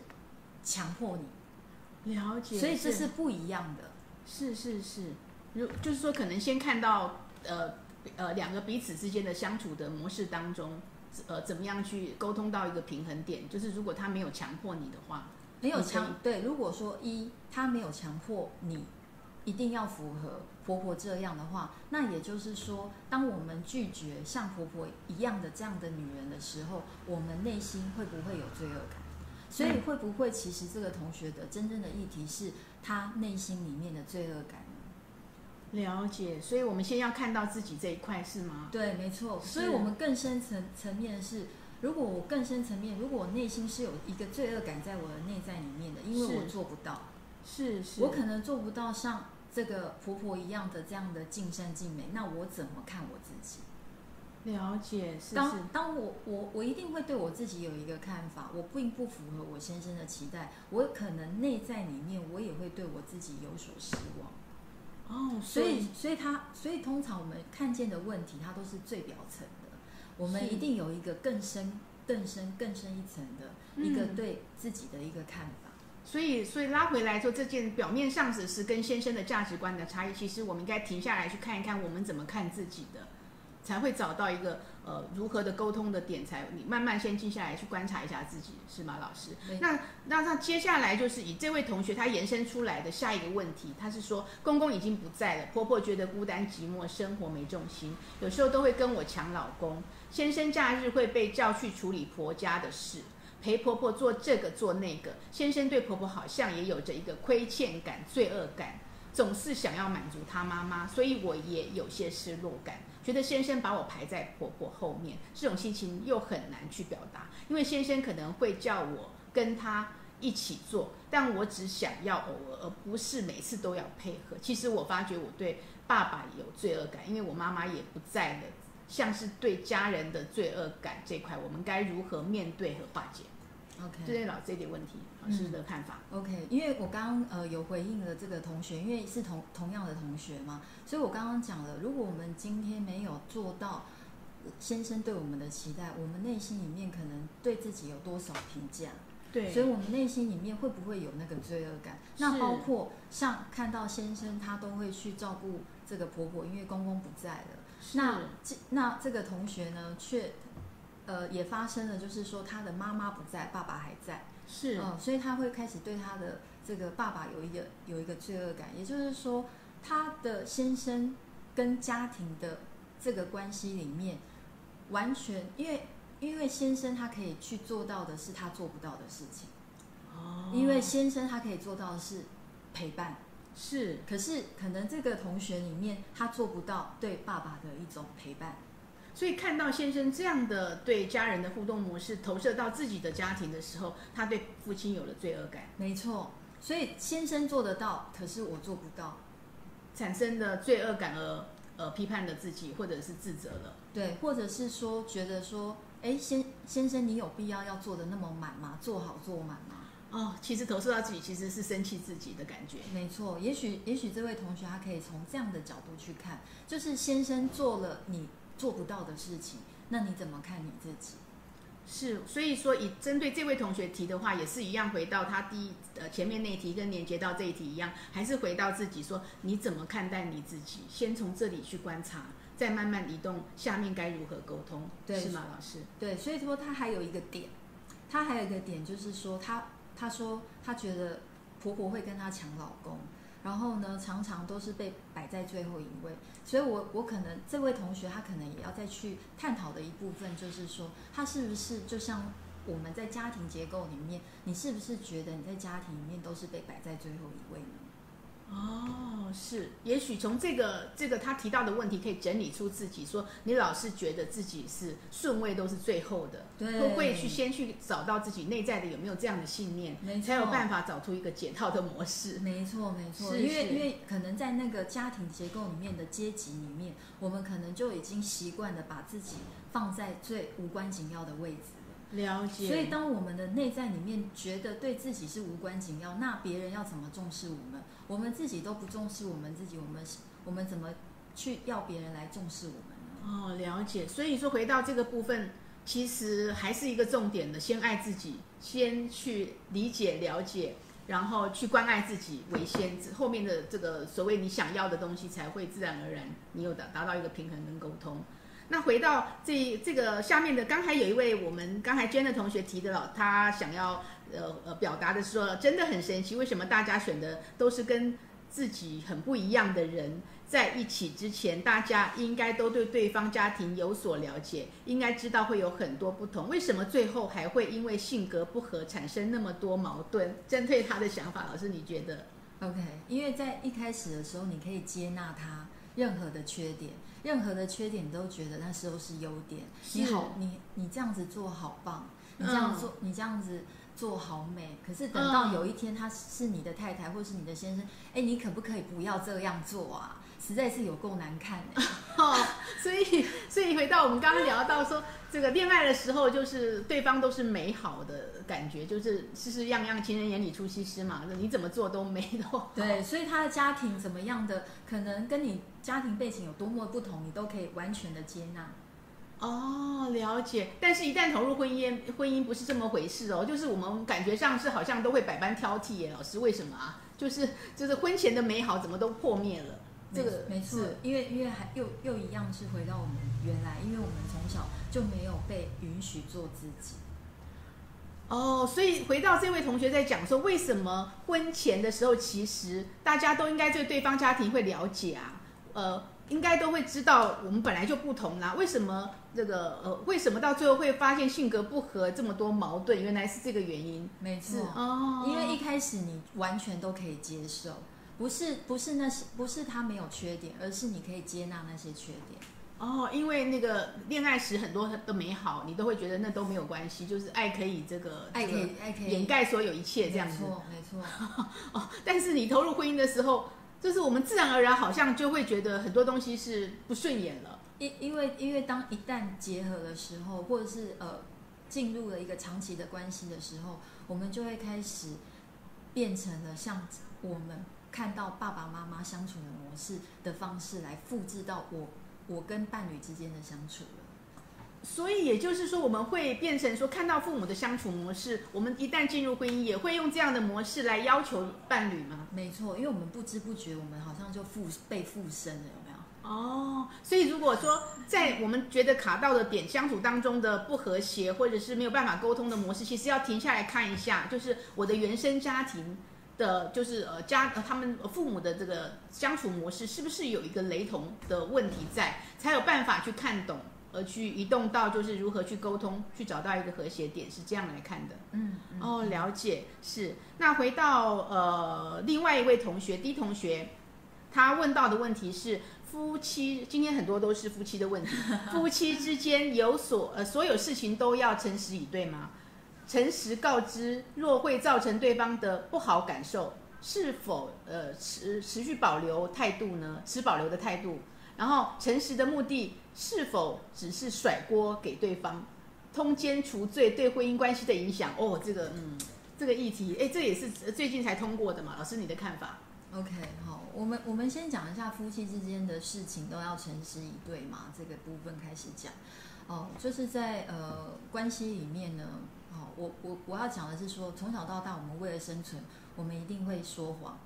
强迫你。了解，所以这是不一样的。是是是，如就是说，可能先看到呃呃两个彼此之间的相处的模式当中，呃怎么样去沟通到一个平衡点？就是如果他没有强迫你的话，没有强对，如果说一他没有强迫你一定要符合婆婆这样的话，那也就是说，当我们拒绝像婆婆一样的这样的女人的时候，我们内心会不会有罪恶感？所以会不会其实这个同学的真正的议题是？他内心里面的罪恶感，了解。所以，我们先要看到自己这一块，是吗？对，没错。所以我们更深层层面是，如果我更深层面，如果我内心是有一个罪恶感在我的内在里面的，因为我做不到，是是，我可能做不到像这个婆婆一样的这样的尽善尽美，那我怎么看我自己？了解是，当当我我我一定会对我自己有一个看法，我并不符合我先生的期待，我可能内在里面我也会对我自己有所失望。哦，所以所以他所以通常我们看见的问题，它都是最表层的，我们一定有一个更深更深更深一层的一个对自己的一个看法。所以所以拉回来说，这件表面上只是跟先生的价值观的差异，其实我们应该停下来去看一看，我们怎么看自己的。才会找到一个呃如何的沟通的点，才你慢慢先静下来去观察一下自己，是吗，老师？那那那接下来就是以这位同学他延伸出来的下一个问题，他是说公公已经不在了，婆婆觉得孤单寂寞，生活没重心，有时候都会跟我抢老公。先生假日会被叫去处理婆家的事，陪婆婆做这个做那个。先生对婆婆好像也有着一个亏欠感、罪恶感，总是想要满足他妈妈，所以我也有些失落感。觉得先生把我排在婆婆后面，这种心情又很难去表达，因为先生可能会叫我跟他一起做，但我只想要偶尔，而不是每次都要配合。其实我发觉我对爸爸有罪恶感，因为我妈妈也不在了，像是对家人的罪恶感这块，我们该如何面对和化解这老这点问题，老师的看法。OK，因为我刚刚呃有回应了这个同学，因为是同同样的同学嘛，所以我刚刚讲了，如果我们今天没有做到先生对我们的期待，我们内心里面可能对自己有多少评价？对，所以我们内心里面会不会有那个罪恶感？那包括像看到先生他都会去照顾这个婆婆，因为公公不在了。那这那这个同学呢，却。呃，也发生了，就是说他的妈妈不在，爸爸还在，是，嗯，所以他会开始对他的这个爸爸有一个有一个罪恶感，也就是说，他的先生跟家庭的这个关系里面，完全因为因为先生他可以去做到的是他做不到的事情，哦，因为先生他可以做到的是陪伴，是，可是可能这个同学里面他做不到对爸爸的一种陪伴。所以看到先生这样的对家人的互动模式投射到自己的家庭的时候，他对父亲有了罪恶感。没错，所以先生做得到，可是我做不到，产生的罪恶感而呃批判了自己，或者是自责了。对，或者是说觉得说，哎，先先生你有必要要做的那么满吗？做好做满吗？哦，其实投射到自己其实是生气自己的感觉。没错，也许也许这位同学他可以从这样的角度去看，就是先生做了你。做不到的事情，那你怎么看你自己？是，所以说以针对这位同学提的话，也是一样，回到他第一呃前面那一题跟连接到这一题一样，还是回到自己说你怎么看待你自己，先从这里去观察，再慢慢移动下面该如何沟通，对是吗，老师？对，所以说他还有一个点，他还有一个点就是说，他他说他觉得婆婆会跟他抢老公，然后呢，常常都是被摆在最后一位，所以我我可能这位同学他可能也要再去探讨的一部分就是说，他是不是就像我们在家庭结构里面，你是不是觉得你在家庭里面都是被摆在最后一位呢？哦，是，也许从这个这个他提到的问题，可以整理出自己说，你老是觉得自己是顺位都是最后的，对会不会去先去找到自己内在的有没有这样的信念，没错才有办法找出一个解套的模式。没错，没错，因为因为可能在那个家庭结构里面的阶级里面，我们可能就已经习惯的把自己放在最无关紧要的位置了。解，所以，当我们的内在里面觉得对自己是无关紧要，那别人要怎么重视我们？我们自己都不重视我们自己，我们我们怎么去要别人来重视我们呢？哦，了解。所以说回到这个部分，其实还是一个重点的，先爱自己，先去理解、了解，然后去关爱自己为先，后面的这个所谓你想要的东西才会自然而然，你有达达到一个平衡跟沟通。那回到这这个下面的，刚才有一位我们刚才娟的同学提的了，他想要呃呃表达的是说，真的很神奇，为什么大家选的都是跟自己很不一样的人在一起之前，大家应该都对对方家庭有所了解，应该知道会有很多不同，为什么最后还会因为性格不合产生那么多矛盾？针对他的想法，老师你觉得？OK，因为在一开始的时候，你可以接纳他任何的缺点，任何的缺点都觉得那时候是优点。你好，你你这样子做好棒，你这样做，你这样子做好美。可是等到嗯有一天他是你的太太或是你的先生，哎、你可不可以不要这样做啊？实在是有够难看哎、哦，所以所以回到我们刚刚聊到说，这个恋爱的时候，就是对方都是美好的感觉，就是事事样样情人眼里出西施嘛，你怎么做都美都好。对，所以他的家庭怎么样的，可能跟你家庭背景有多么不同，你都可以完全的接纳。哦，了解。但是，一旦投入婚姻，婚姻不是这么回事哦。就是我们感觉上是好像都会百般挑剔耶，老师为什么啊？就是就是婚前的美好怎么都破灭了？这个没错，因为因为还又又一样是回到我们原来，因为我们从小就没有被允许做自己。哦，所以回到这位同学在讲说，为什么婚前的时候，其实大家都应该对对方家庭会了解啊，呃，应该都会知道我们本来就不同啦。为什么这个呃，为什么到最后会发现性格不合这么多矛盾？原来是这个原因。没是错，哦，因为一开始你完全都可以接受，不是不是那些不是他没有缺点，而是你可以接纳那些缺点。哦，因为那个恋爱时很多的美好，你都会觉得那都没有关系，就是爱可以这个爱可以爱可以掩盖所有一切这样子。没错没错，哦，但是你投入婚姻的时候，就是我们自然而然好像就会觉得很多东西是不顺眼了。因因为因为当一旦结合的时候，或者是呃进入了一个长期的关系的时候，我们就会开始变成了像我们看到爸爸妈妈相处的模式的方式来复制到我我跟伴侣之间的相处了。所以也就是说，我们会变成说，看到父母的相处模式，我们一旦进入婚姻，也会用这样的模式来要求伴侣吗？没错，因为我们不知不觉，我们好像就附被附身了，有没有？哦，所以如果说在我们觉得卡到的点相处当中的不和谐，或者是没有办法沟通的模式，其实要停下来看一下，就是我的原生家庭的，就是呃家呃他们父母的这个相处模式是不是有一个雷同的问题在，才有办法去看懂，而去移动到就是如何去沟通，去找到一个和谐点，是这样来看的。嗯，嗯哦，了解，是。那回到呃另外一位同学，D 同学，他问到的问题是夫妻，今天很多都是夫妻的问题，夫妻之间有所呃所有事情都要诚实以对吗？诚实告知，若会造成对方的不好感受，是否呃持持续保留态度呢？持保留的态度，然后诚实的目的是否只是甩锅给对方？通奸除罪对婚姻关系的影响，哦，这个嗯，这个议题，哎，这也是最近才通过的嘛？老师，你的看法？OK，好，我们我们先讲一下夫妻之间的事情都要诚实以对嘛，这个部分开始讲。哦，就是在呃关系里面呢，哦，我我我要讲的是说，从小到大，我们为了生存，我们一定会说谎。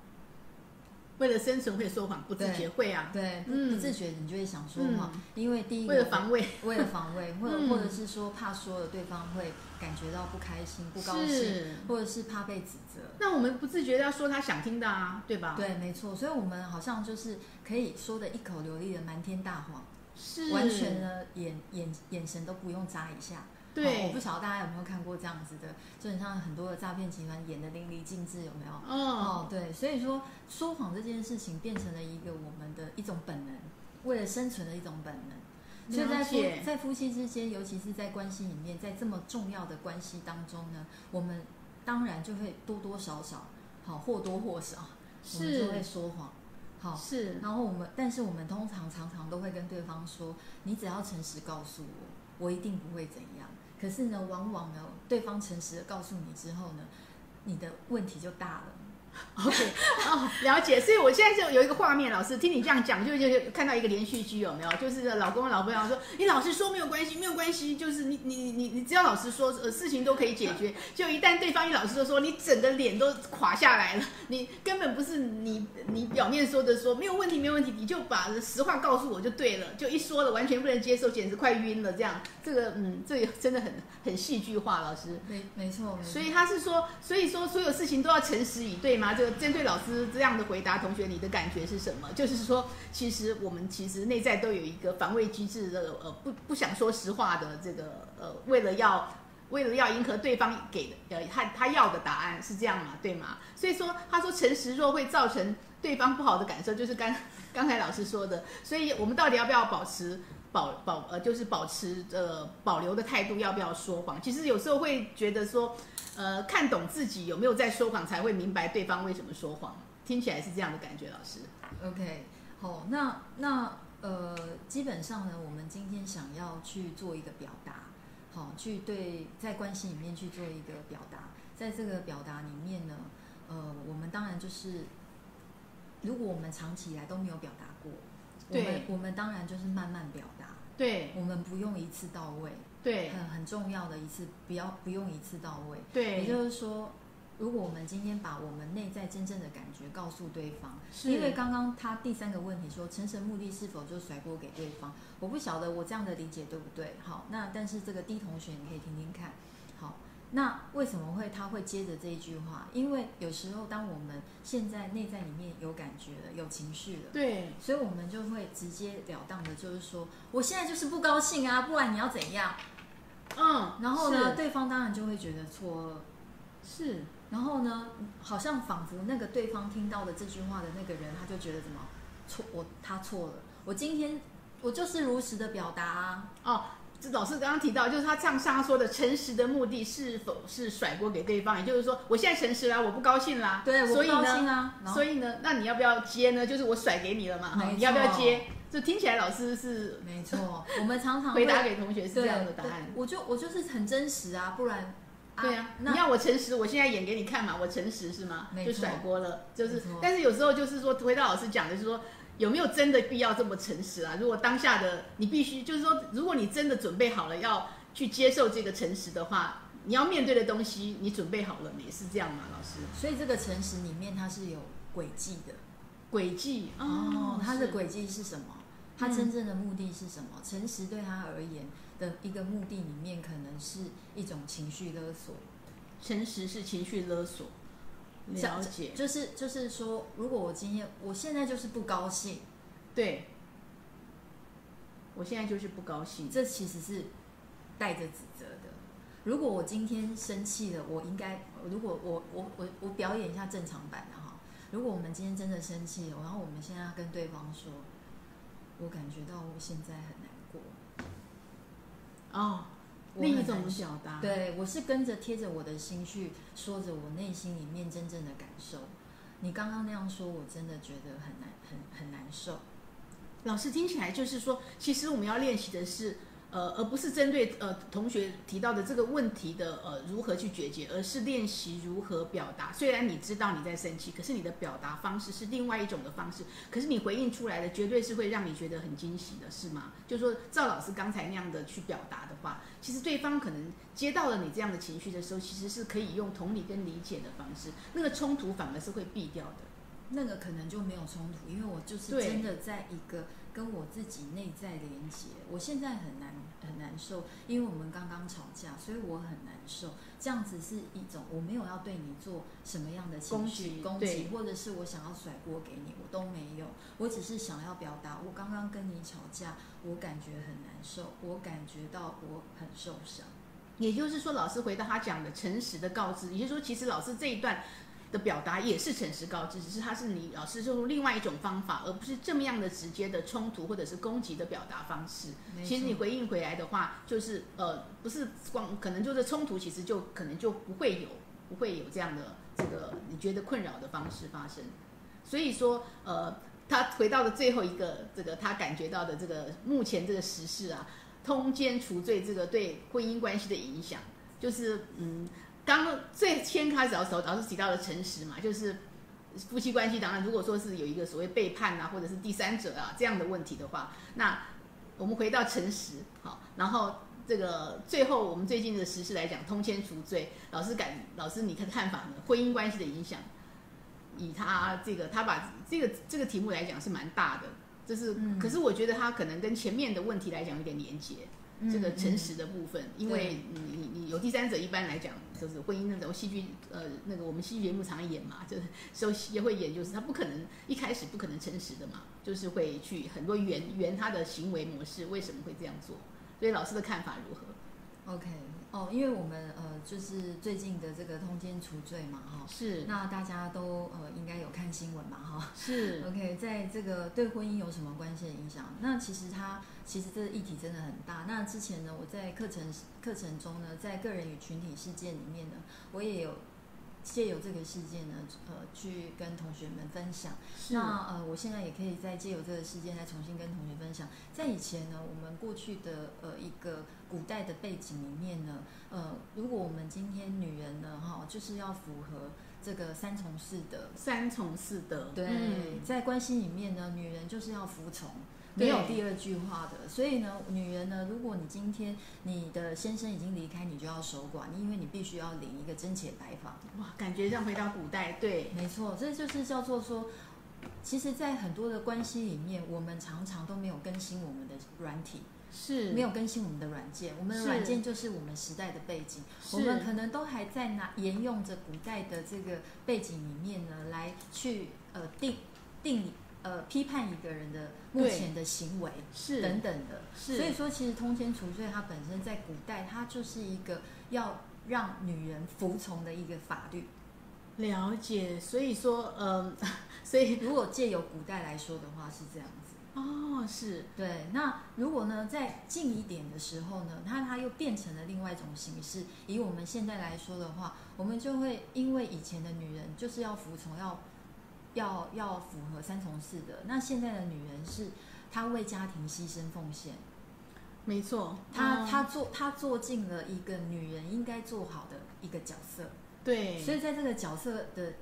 为了生存会说谎，不自觉会啊。对，不嗯不自觉你就会想说谎，嗯因为第一个为了防卫，为了防卫，或 者、嗯或者是说怕说了对方会感觉到不开心、不高兴，或者是怕被指责。那我们不自觉地要说他想听的啊，对吧？，对，没错，所以我们好像就是可以说的一口流利的瞒天大谎，是完全的眼眼眼神都不用眨一下。对哦我不晓得大家有没有看过这样子的，就很像很多的诈骗集团演的淋漓尽致，有没有？哦，哦，对，所以说说谎这件事情变成了一个我们的一种本能，为了生存的一种本能。所以在夫在夫妻之间，尤其是在关系里面，在这么重要的关系当中呢，我们当然就会多多少少，好或多或少，我们就会说谎。好，是，然后我们，但是我们通常常常都会跟对方说，你只要诚实告诉我，我一定不会怎样。可是呢，往往呢，对方诚实的告诉你之后呢，你的问题就大了。OK，哦，了解。所以我现在就有一个画面，老师听你这样讲，就就看到一个连续剧，有没有？就是老公老婆要说，你老实说没有关系，没有关系，就是你你你你只要老实说，呃，事情都可以解决。就一旦对方一老实说说，你整个脸都垮下来了，你根本不是你你表面说的说没有问题没有问题，你就把实话告诉我就对了，就一说了完全不能接受，简直快晕了。这样，这个嗯，这个真的很很戏剧化，老师。没没错所以他是说，所以说所有事情都要诚实以对吗？这个针对老师这样的回答，同学你的感觉是什么？就是说，其实我们其实内在都有一个防卫机制的，呃，不不想说实话的这个，呃，为了要为了要迎合对方给的呃他他要的答案是这样嘛，对吗？所以说他说诚实若会造成对方不好的感受，就是刚刚才老师说的，所以我们到底要不要保持？保保呃，就是保持呃保留的态度，要不要说谎？其实有时候会觉得说，呃，看懂自己有没有在说谎，才会明白对方为什么说谎。听起来是这样的感觉，老师。OK，好，那那呃，基本上呢，我们今天想要去做一个表达，好，去对在关系里面去做一个表达，在这个表达里面呢，呃，我们当然就是，如果我们长期以来都没有表达过，我们对我们当然就是慢慢表达，对我们不用一次到位，对很很重要的一次，不要不用一次到位，对，也就是说，如果我们今天把我们内在真正的感觉告诉对方，是因为刚刚他第三个问题说成神目的是否就甩锅给对方，我不晓得我这样的理解对不对？好，那但是这个 D 同学你可以听听看。好，那为什么会他会接着这一句话？因为有时候当我们现在内在里面有感觉了，有情绪了。对所以我们就会直截了当的，就是说，我现在就是不高兴啊，不然你要怎样？嗯，然后呢，对方当然就会觉得错愕，是然后呢，好像仿佛那个对方听到的这句话的那个人，他就觉得怎么错，我他错了，我今天我就是如实的表达啊，哦。这老师刚刚提到，就是他上上说的诚实的目的是否是甩锅给对方，也就是说，我现在诚实啦，我不高兴啦，对，我不所以呢，高兴啊，然后所以呢，那你要不要接呢？就是我甩给你了嘛，哈你要不要接？就听起来老师是没错，我们常常回答会给同学是对这样的答案。我就我就是很真实啊，不然对啊，那你要我诚实，我现在演给你看嘛，我诚实是吗？就甩锅了，就是。但是有时候就是说，回到老师讲的就是说，有没有真的必要这么诚实啊？如果当下的你必须，就是说，如果你真的准备好了要去接受这个诚实的话，你要面对的东西，你准备好了没？是这样吗，老师？所以这个诚实里面它是有轨迹的轨迹哦，它的是轨迹是什么？它嗯真正的目的是什么？诚实对他而言的一个目的里面，可能是一种情绪勒索。诚实是情绪勒索，了解，就是就是说，如果我今天我现在就是不高兴，对。我现在就是不高兴，这其实是带着指责的。如果我今天生气了，我应该，如果我我我我表演一下正常版的哈。如果我们今天真的生气了，然后我们现在要跟对方说，我感觉到我现在很难过，哦，我另一种表达，对我是跟着贴着我的心去说着我内心里面真正的感受。你刚刚那样说，我真的觉得很难很很难受。老师听起来就是说，其实我们要练习的是，呃，而不是针对呃同学提到的这个问题的呃如何去解决，而是练习如何表达。虽然你知道你在生气，可是你的表达方式是另外一种的方式，可是你回应出来的绝对是会让你觉得很惊喜的，是吗？就说赵老师刚才那样的去表达的话，其实对方可能接到了你这样的情绪的时候，其实是可以用同理跟理解的方式，那个冲突反而是会避掉的。那个可能就没有冲突，因为我就是真的在一个跟我自己内在连接。我现在很难很难受，因为我们刚刚吵架，所以我很难受。这样子是一种我没有要对你做什么样的情绪攻击，或者是我想要甩锅给你，我都没有。我只是想要表达，我刚刚跟你吵架，我感觉很难受，我感觉到我很受伤。也就是说，老师回到他讲的诚实的告知，也就是说，其实老师这一段的表达也是诚实告知，只是他是你老师用另外一种方法，而不是这么样的直接的冲突或者是攻击的表达方式。其实你回应回来的话，就是呃，不是光可能就是冲突，其实就可能就不会有不会有这样的这个你觉得困扰的方式发生。所以说，呃，他回到了最后一个这个他感觉到的这个目前这个时事啊，通奸除罪这个对婚姻关系的影响，就是嗯，刚最先开始的时候，老师提到了诚实嘛，就是夫妻关系当然如果说是有一个所谓背叛啊，或者是第三者啊这样的问题的话，那我们回到诚实，好，然后这个最后我们最近的时事来讲，通奸除罪，老师感老师你看看法呢？婚姻关系的影响，以他这个他把这个这个题目来讲是蛮大的，就是、可是我觉得他可能跟前面的问题来讲有点连结。这个诚实的部分，因为你你你有第三者，一般来讲就是婚姻那种戏剧，呃，那个我们戏剧节目常演嘛，就是 时候也会演，就是他不可能一开始不可能诚实的嘛，就是会去很多圆圆他的行为模式为什么会这样做，所以老师的看法如何？OK 哦，因为我们呃就是最近的这个通奸除罪嘛哈，是那大家都呃应该有看新闻嘛哈。是 OK，在这个对婚姻有什么关系的影响？那其实它其实这个议题真的很大。那之前呢，我在课程课程中呢，在个人与群体事件里面呢，我也有借由这个事件呢，呃，去跟同学们分享。那呃，我现在也可以再借由这个事件再重新跟同学分享。在以前呢，我们过去的呃一个古代的背景里面呢，呃，如果我们今天女人呢，哈，就是要符合这个三从四德。三从四德，对，嗯在关系里面呢，女人就是要服从，对没有第二句话的。所以呢，女人呢，如果你今天你的先生已经离开，你就要守寡，你因为你必须要领一个贞洁白发。哇，感觉像回到古代，对，没错，这就是叫做说，其实，在很多的关系里面，我们常常都没有更新我们的软体，是没有更新我们的软件。我们的是软件就是我们时代的背景，我们可能都还在拿沿用着古代的这个背景里面呢，来去呃定定理呃批判一个人的目前的行为是等等的。是，所以说，其实通奸除罪它本身在古代，它就是一个要让女人服从的一个法律。了解，所以说，嗯、所以如果借由古代来说的话，是这样子。哦，是对，那如果呢，再近一点的时候呢，它它又变成了另外一种形式。以我们现在来说的话，我们就会因为以前的女人就是要服从，要要要符合三从四德。那现在的女人是她为家庭牺牲奉献，没错，她嗯。她做她做尽了一个女人应该做好的一个角色。对，所以在这个角色的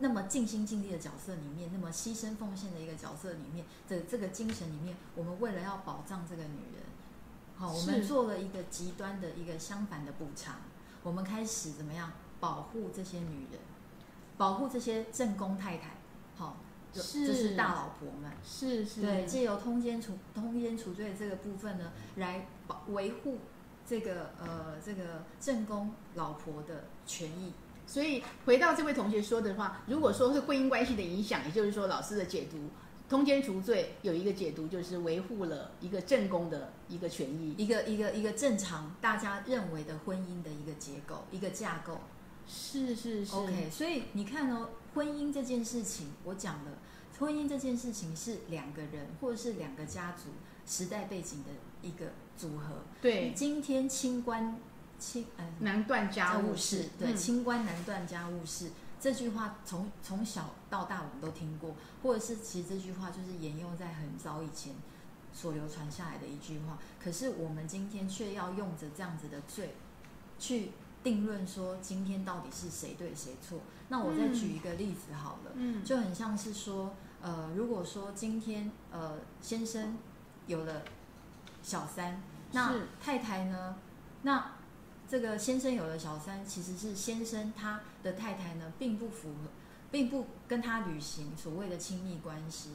那么尽心尽力的角色里面，那么牺牲奉献的一个角色里面的这个精神里面，我们为了要保障这个女人，好，我们做了一个极端的一个相反的补偿，我们开始怎么样保护这些女人，保护这些正宫太太，好，就是就是大老婆们。是是，对，借由通奸除通奸除罪这个部分呢，来保维护这个呃这个正宫老婆的权益。所以回到这位同学说的话，如果说是婚姻关系的影响，也就是说老师的解读，通奸除罪有一个解读就是维护了一个正宫的一个权益。一个一个一个正常大家认为的婚姻的一个结构，一个架构。是是是 OK，所以你看哦，婚姻这件事情，我讲了，婚姻这件事情是两个人或者是两个家族时代背景的一个组合。对，今天清官清呃难断家务务事，对，嗯清官难断家务事。这句话从从小到大我们都听过，或者是其实这句话就是沿用在很早以前，所流传下来的一句话。可是我们今天却要用着这样子的罪，去定论说今天到底是谁对谁错。那我再举一个例子好了，嗯，就很像是说，呃，如果说今天呃先生有了小三，那太太呢，那这个先生有了小三，其实是先生他的太太呢，并不符合，并不跟他履行所谓的亲密关系，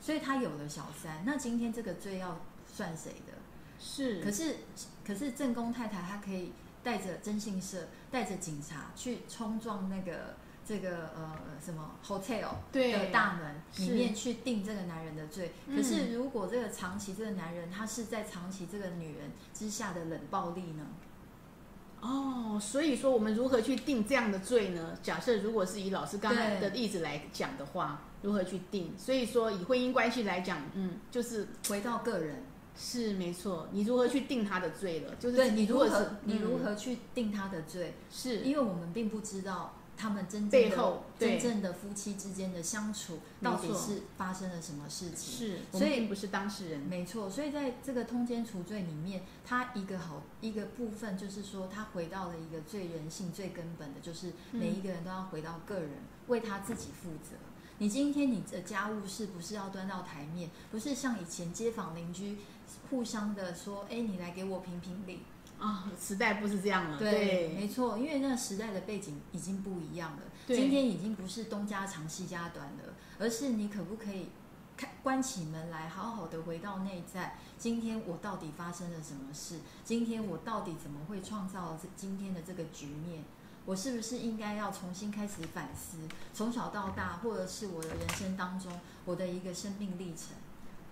所以他有了小三。那今天这个罪要算谁的？是，可是，可是正宫太太她可以带着征信社，带着警察去冲撞那个这个呃什么 hotel 对的大门里面去定这个男人的罪。嗯可是如果这个长期这个男人他是在长期这个女人之下的冷暴力呢？哦，所以说我们如何去定这样的罪呢？假设如果是以老师刚才的例子来讲的话，如何去定？所以说以婚姻关系来讲，嗯，就是回到个人，是没错，你如何去定他的罪了？就是对你如何你如嗯何去定他的罪？是因为我们并不知道他们真正的背后真正的夫妻之间的相处到底是发生了什么事情。是，我所以不是当事人，没错，所以在这个通奸除罪里面，它一个好一个部分就是说，它回到了一个最人性、最根本的，就是嗯每一个人都要回到个人，为他自己负责。你今天你的家务事不是要端到台面，不是像以前街坊邻居互相的说，哎，你来给我评评理。啊、时代不是这样了，对，没错，因为那个时代的背景已经不一样了。对今天已经不是东家长西家短了，而是你可不可以开关起门来，好好的回到内在。今天我到底发生了什么事？今天我到底怎么会创造今天的这个局面？我是不是应该要重新开始反思，从小到大，或者是我的人生当中我的一个生命历程？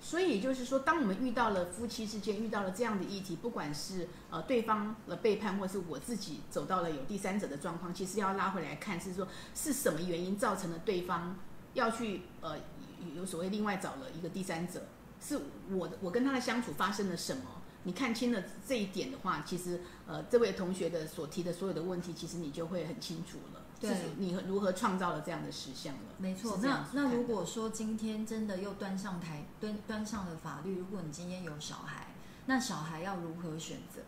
所以就是说，当我们遇到了夫妻之间遇到了这样的议题，不管是呃对方的背叛，或是我自己走到了有第三者的状况，其实要拉回来看，是说是什么原因造成了对方要去呃有有所谓另外找了一个第三者，是我的我跟他的相处发生了什么？你看清了这一点的话，其实呃这位同学的所提的所有的问题，其实你就会很清楚了，对是你如何创造了这样的实相了。没错，那那如果说今天真的又端上台端端上了法律，如果你今天有小孩，那小孩要如何选择？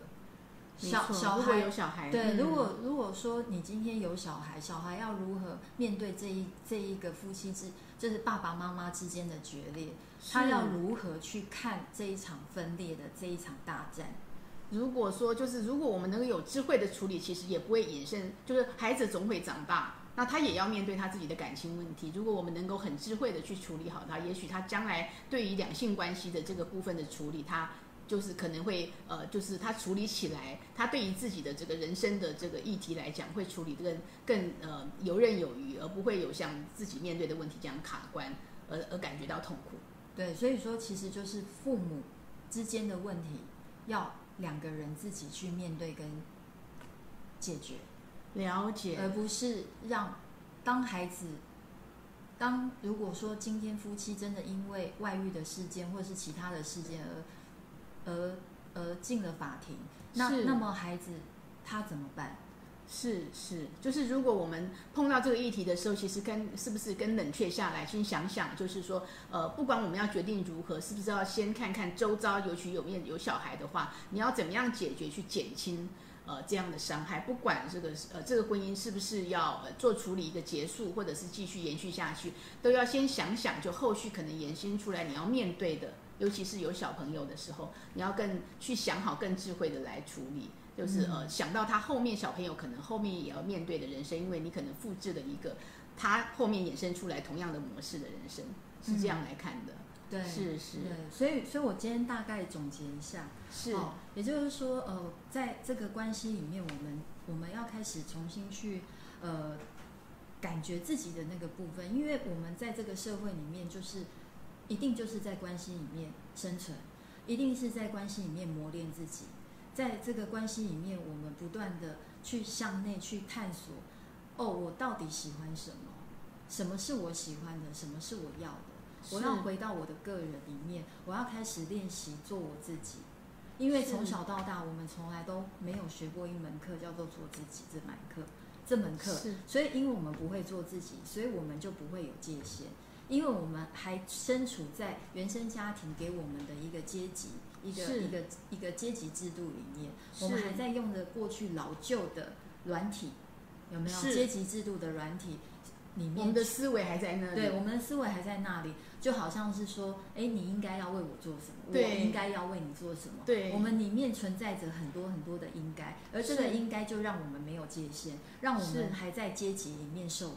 小小孩有小孩，对，嗯如果如果说你今天有小孩，小孩要如何面对这一这一个夫妻之，就是爸爸妈妈之间的决裂，他要如何去看这一场分裂的这一场大战？如果说就是如果我们能够有智慧的处理，其实也不会衍生，就是孩子总会长大，那他也要面对他自己的感情问题。如果我们能够很智慧的去处理好他，也许他将来对于两性关系的这个部分的处理，他就是可能会呃，就是他处理起来，他对于自己的这个人生的这个议题来讲，会处理得更更呃游刃有余，而不会有像自己面对的问题这样卡关，而而感觉到痛苦。对，所以说其实就是父母之间的问题，要两个人自己去面对跟解决。了解，而不是让当孩子，当如果说今天夫妻真的因为外遇的事件或者是其他的事件而而而进了法庭，那那么孩子他怎么办？是是，就是如果我们碰到这个议题的时候，其实跟是不是跟冷却下来，先想想，就是说，呃，不管我们要决定如何，是不是要先看看周遭，尤其有面有小孩的话，你要怎么样解决去减轻呃这样的伤害？不管这个呃这个婚姻是不是要、呃、做处理一个结束，或者是继续延续下去，都要先想想，就后续可能延伸出来你要面对的，尤其是有小朋友的时候，你要更去想好，更智慧的来处理。就是呃，想到他后面小朋友可能后面也要面对的人生，因为你可能复制了一个他后面衍生出来同样的模式的人生，是这样来看的。对，是是。对，所以所以我今天大概总结一下，是，哦，也就是说，呃，在这个关系里面，我们我们要开始重新去呃感觉自己的那个部分，因为我们在这个社会里面，就是一定就是在关系里面生存，一定是在关系里面磨练自己，在这个关系里面，我们不断的去向内去探索，哦，我到底喜欢什么？什么是我喜欢的？什么是我要的？我要回到我的个人里面，我要开始练习做我自己。因为从小到大，我们从来都没有学过一门课，叫做做自己这门课。这门课，是所以因为我们不会做自己，所以我们就不会有界限。因为我们还身处在原生家庭给我们的一个阶级、一个一个一个阶级制度里面，我们还在用着过去老旧的软体，有没有阶级制度的软体里面我们的思维还在那里。对，我们的思维还在那里，就好像是说，哎，你应该要为我做什么，我应该要为你做什么。对我们里面存在着很多很多的应该，而这个应该就让我们没有界限，让我们还在阶级里面受苦。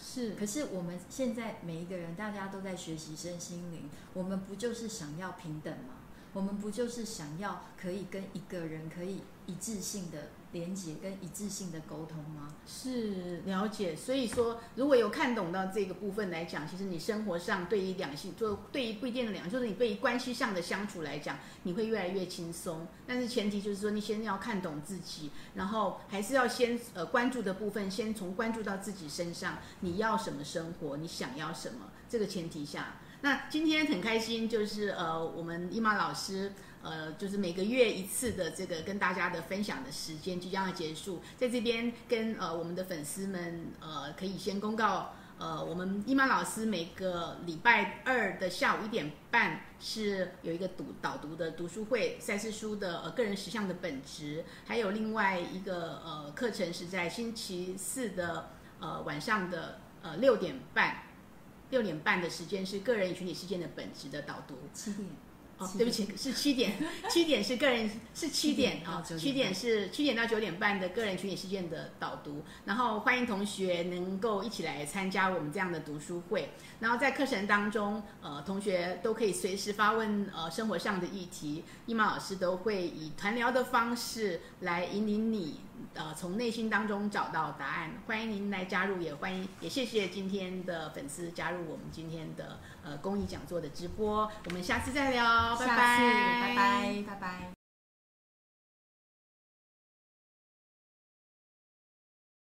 是可是我们现在每一个人，大家都在学习身心灵，我们不就是想要平等吗？我们不就是想要可以跟一个人可以一致性的连接，跟一致性的沟通吗？是了解，所以说如果有看懂到这个部分来讲，其实你生活上对于两性，就对于不一定的两性，就是你对于关系上的相处来讲，你会越来越轻松。但是前提就是说，你先要看懂自己，然后还是要先呃关注的部分，先从关注到自己身上，你要什么生活，你想要什么，这个前提下。那今天很开心，就是呃，我们伊玛老师，呃，就是每个月一次的这个跟大家的分享的时间即将要结束，在这边跟呃我们的粉丝们，呃，可以先公告，呃，我们伊玛老师每个礼拜二的下午一点半是有一个读导读的读书会，赛事书的呃个人实相的本质，还有另外一个呃课程是在星期四的呃晚上的呃六点半。六点半的时间是个人与群体事件的本质的导读。七点。哦，对不起，是七点，七点是个人是七点啊，七点是七点到九点半的个人群体事件的导读，然后欢迎同学能够一起来参加我们这样的读书会，然后在课程当中，呃，同学都可以随时发问呃生活上的议题，伊玛老师都会以团聊的方式来引领你，呃，从内心当中找到答案。欢迎您来加入，也欢迎也谢谢今天的粉丝加入我们今天的呃公益讲座的直播，我们下次再聊，拜拜，拜拜，拜拜。